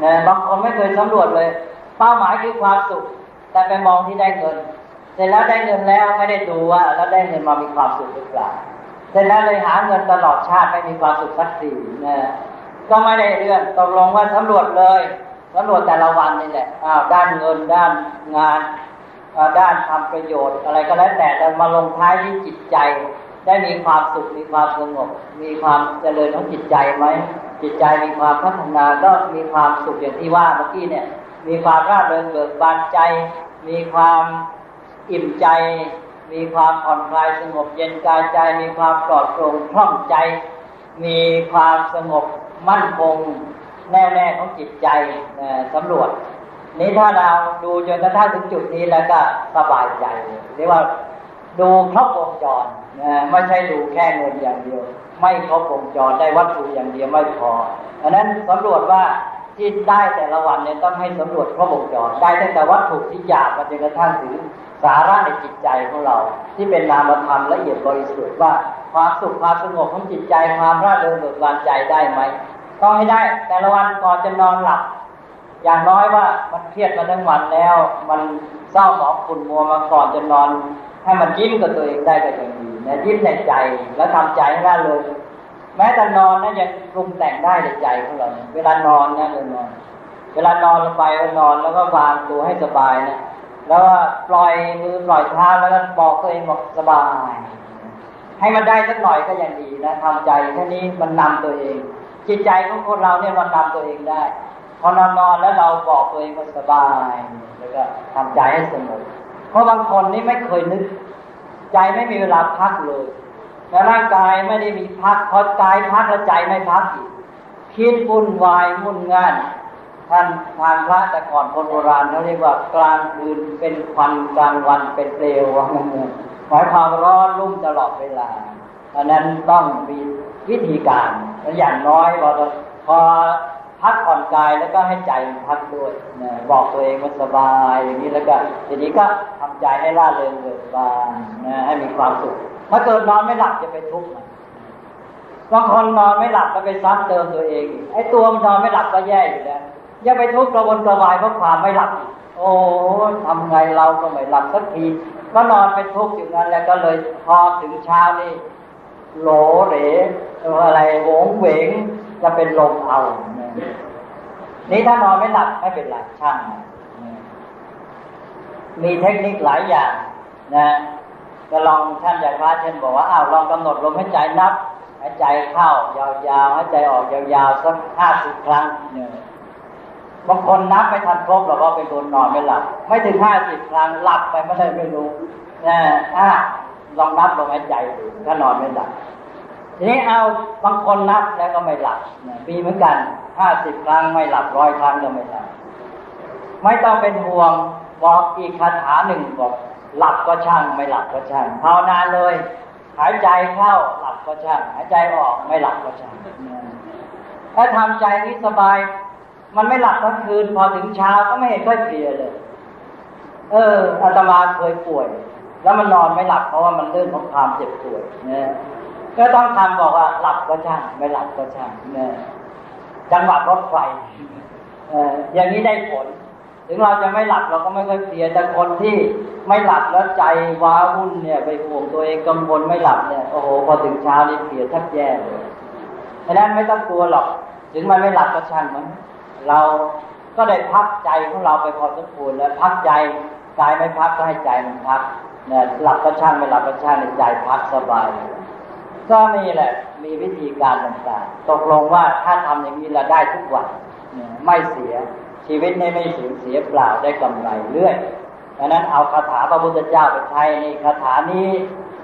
[SPEAKER 1] นะบางคนไม่เคยสำรวจเลย เป้าหมายคือความสุข แต่ไปมองที่ได้เงิน เสร็จแล้วได้เงินแล้วไม่ได้ดูว่าแล้วได้เงินมามีความสุขหรือเปล่าเสร็จแล้วเลยหาเงินตลอดชาติไม่มีความสุขสักทีนะก็ไม่ได้เรื่องตกลงว่าสำรวจเลยสำรวจแต่ละวันนี่แหละอ้าวด้านเงินด้านงาน ด้านทำประโยชน์ อะไรก็แล้วแต่แต่มาลงท้ายที่จิตใจ ได้มีความสุขมีความสงบ มีความเจริญของจิตใจไหมจิตใจมีความพัฒนาก็มีความสุขอย่างที่ว่าเมื่อกี้เนี่ย มีความร่าเริงเบิกบานใจ มีความอิ่มใจ มีความผ่อนคลายสงบเย็นกายใจ มีความปลอดโปร่งคล่องใจ มีความสงบมั่นคงแน่วแน่ของจิตใจสำรวจ นี้ถ้าเราดูจนกระทั่งถึงจุดนี้แล้วก็สบายใจเรียกว่าดูครบวงจรนะไม่ใช่ดูแค่เงินอย่างเดียว ไม่ครบวงจรได้วัตถุอย่างเดียวไม่พออันนั้นสำรวจว่าที่ได้แต่ละวันเนี่ยต้องให้สำรวจครบวงจรได้ตั้งแต่วัตถุที่หยาบมาจนกระทั่งถึงสาระในจิตใจของเรา ที่เป็นนามธรรมละเอียดบริสุทธิ์ว่าความสุขความสงบของจิตใจความร่าเริงเบิกบานใจได้ไหมต้องให้ได้แต่ละวันก่อนจะนอนหลับ อย่างน้อยว่ามันเครียดมาทั้งวันแล้ว มันเศร้าหมองขุ่นมัวมาก่อนจะนอน ให้มันยิ้มกับตัวเองได้ก็ยังดีนะยิ้มในใจแล้วทำใจให้ร่าเริงแม้แต่นอนนะยังปรุงแต่งได้ในใจของเราเวลานอนนะเวลานอน เวลานอนลงไปนอนแล้วก็วางตัวให้สบายนะแล้วก็ปล่อยมือปล่อยเท้าแล้วก็บอกตัวเองบอกสบาย ให้มันได้สักหน่อยก็ยังดีนะทำใจแค่นี้มันนำตัวเอง จิตใจของคนเราเนี่ยมันนำตัวเองได้ พอนอนนอนแล้วเราบอกตัวเองว่าสบาย แล้วก็ทำใจให้สงบเพราะบางคนนี่ไม่เคยนึก ใจไม่มีเวลาพักเลยแต่ร่างกายไม่ได้มีพักพอกายพักแล้วใจไม่พักอีกคิดวุ่นวายมุ่นงานท่านทางพระแต่ก่อนคนโบราณเขาเรียกว่ากลางคืนเป็นควันกลางวันเป็นเปลวว่างั้นหมายความร้อนรุ่มตลอดเวลาอันนั้นต้องมีวิธีการอย่างน้อยพอพอ พักผ่อนกายแล้วก็ให้ใจมันพักด้วยนะบอกตัวเองว่าสบายอย่างนี้แล้วก็ทีนี้ก็ทำใจให้ร่าเริงเบิกบานนะให้มีความสุขถ้าเกิดนอนไม่หลับจะไปทุกข์มันบางคนนอนไม่หลับก็ไปซ้ำเติมตัวเองไอ้ตัวมันนอนไม่หลับก็แย่อยู่แล้วยังไปทุกข์กระวนกระวายเพราะความไม่หลับโอ้ทำไงเราก็ไม่หลับสักทีก็นอนเป็นทุกข์อยู่นั้นแล้วก็เลยพอถึงเช้านี่โหลเหลอะไรโหงเหวงจะเป็นลมเอา นี่ถ้านอนไม่หลับไม่เป็นไรช่างมีเทคนิคหลายอย่าง นะก็ลองท่านอาจารย์พระเช่นบอกว่าอ้าวลองกำหนดลมหายใจนับหายใจเข้ายาวๆหายใจออกยาวๆสักห้าสิบครั้งเนี่ยบางคนนับไม่ทันครบหรอกว่าเป็นคนนอนไม่หลับ ไม่ถึงห้าสิบครั้งหลับไปไม่ได้ไม่รู้นะถ้าลองนับลมหายใจดูถ้านอนไม่หลับ ทีนี้เอาบางคนนับแล้วก็ไม่หลับมีเหมือนกันห้าสิบครั้งไม่หลับร้อยครั้งก็ไม่หลับไม่ต้องเป็นห่วงบอกอีกคาถาหนึ่งบอกหลับก็ช่าง ไม่หลับก็ช่างภาวนาเลย หายใจเข้าหลับก็ช่าง หายใจออกไม่หลับก็ช่างถ้าทำใจนี้สบาย มันไม่หลับทั้งคืน พอถึงเช้าก็ไม่เห็นค่อยเพลียเลย เอออาตมาเคยป่วย แล้วมันนอนไม่หลับเพราะว่ามันเรื่องของความเจ็บป่วยนะ ก็ต้องทำบอกว่าหลับก็ช่างไม่หลับก็ช่างเนี่ยจังหวะรถไฟอย่างนี้ได้ผล
[SPEAKER 2] ถึงเราจะไม่หลับเราก็ไม่ค่อยเพลียแต่คนที่ไม่หลับแล้วใจว้าวุ่นเนี่ย ไปห่วงตัวเองกังวลไม่หลับเนี่ยโอ้โหพอถึงเช้านี่เพลียแทบแย่เลยฉะนั้นไม่ต้องกลัวหรอก ถึงมันไม่หลับก็ช่างมันเราก็ได้พักใจของเราไปพอสมควรแล้วพักใจกายไม่พักก็ให้ใจมันพักเนี่ยหลับก็ช่างไม่หลับก็ช่างในใจพักสบาย ก็มีแหละ มีวิธีการต่างๆ ตกลงว่าถ้าทำอย่างนี้เราได้ทุกวันไม่เสียชีวิตนี้ไม่สูญเสียเปล่าได้กำไรเรื่อยดังนั้นเอาคาถาพระพุทธเจ้าไปใช้ในคาถานี้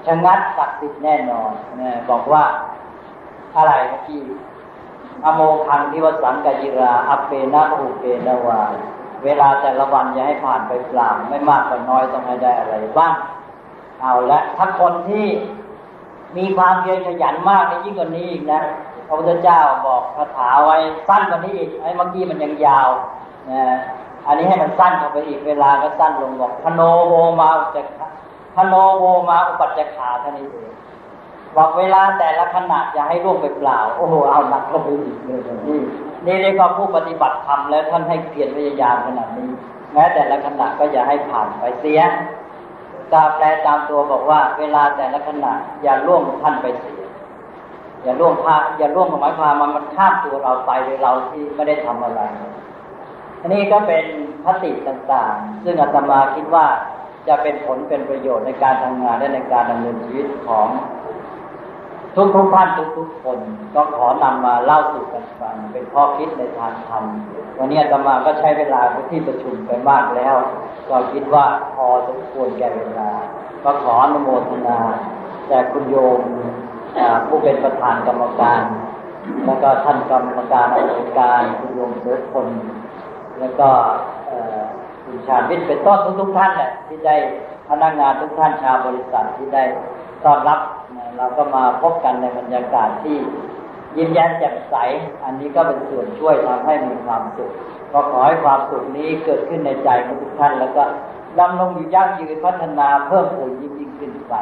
[SPEAKER 2] ชงัดศักดิ์สิทธิ์แน่นอนบอกว่าอะไรเมื่อกี้อโมคังทิวสังกยิราอเปนะอุเปนวาเวลาแต่ละวันอย่าให้ผ่านไปเปล่าไม่มากก็น้อยต้องให้ได้อะไรบ้างเอาละถ้าคนที่ มีความเพียรขยันมากในยิ่งกว่านี้อีกนะพระพุทธเจ้าบอกคาถาไว้สั้นกว่านี้อีกไอ้เมื่อกี้มันยังยาวนะอันนี้ให้มันสั้นเข้าไปอีกเวลาก็สั้นลงบอกพโนโวมาอุจพโนโวมาอุปัจจขาเท่านี้เองบอกเวลาแต่ละขณะจะให้ร่วงไปเปล่า โอ้โหเอาหนักเข้าไปอีกเลยนี่นี่เรียกว่าผู้ปฏิบัติธรรมแล้วท่านให้เพียรพยายามขนาดนี้ แม้แต่ละขณะก็อย่าให้ผ่านไปเสีย กาแปลตามตัวบอกว่า เวลาแต่ละขณะอย่าล่วงท่านไปเสีย อย่าล่วงพาอย่าล่วงหมายความมันมันข้ามตัวเราไปโดยเราที่ไม่ได้ทำอะไร อันนี้ก็เป็นพติต่างๆ ซึ่งอาตมาคิดว่าจะเป็นผลเป็นประโยชน์ในการทำงานและในการดำเนินชีวิตของ ทุกทุกท่านทุกทุกคนก็ขอนำมาเล่าสู่กันฟังเป็นข้อคิดในทางธรรมวันนี้อาตมาก็ใช้เวลาที่ประชุมไปมากแล้ว ก็คิดว่าพอสมควรแก่เวลา ก็ขออนุโมทนาแด่คุณโยมผู้เป็นประธานกรรมการ แล้วก็ท่านกรรมการอธิการคุณโยมเสือคน แล้วก็คุณชาญวิทย์เป็นต้นทุกๆท่านแหละที่ได้พนักงานทุกท่านชาวบริษัทที่ได้ ต้อนรับเราก็มาพบกันในบรรยากาศที่ยิ้มแย้มแจ่มใส อันนี้ก็เป็นส่วนช่วยทำให้มีความสุขก็ขอให้ความสุขนี้เกิดขึ้นในใจของทุกท่าน แล้วก็ดำรงอยู่ยั่งยืนพัฒนาเพิ่มพูนยิ่งยิ่งขึ้นไป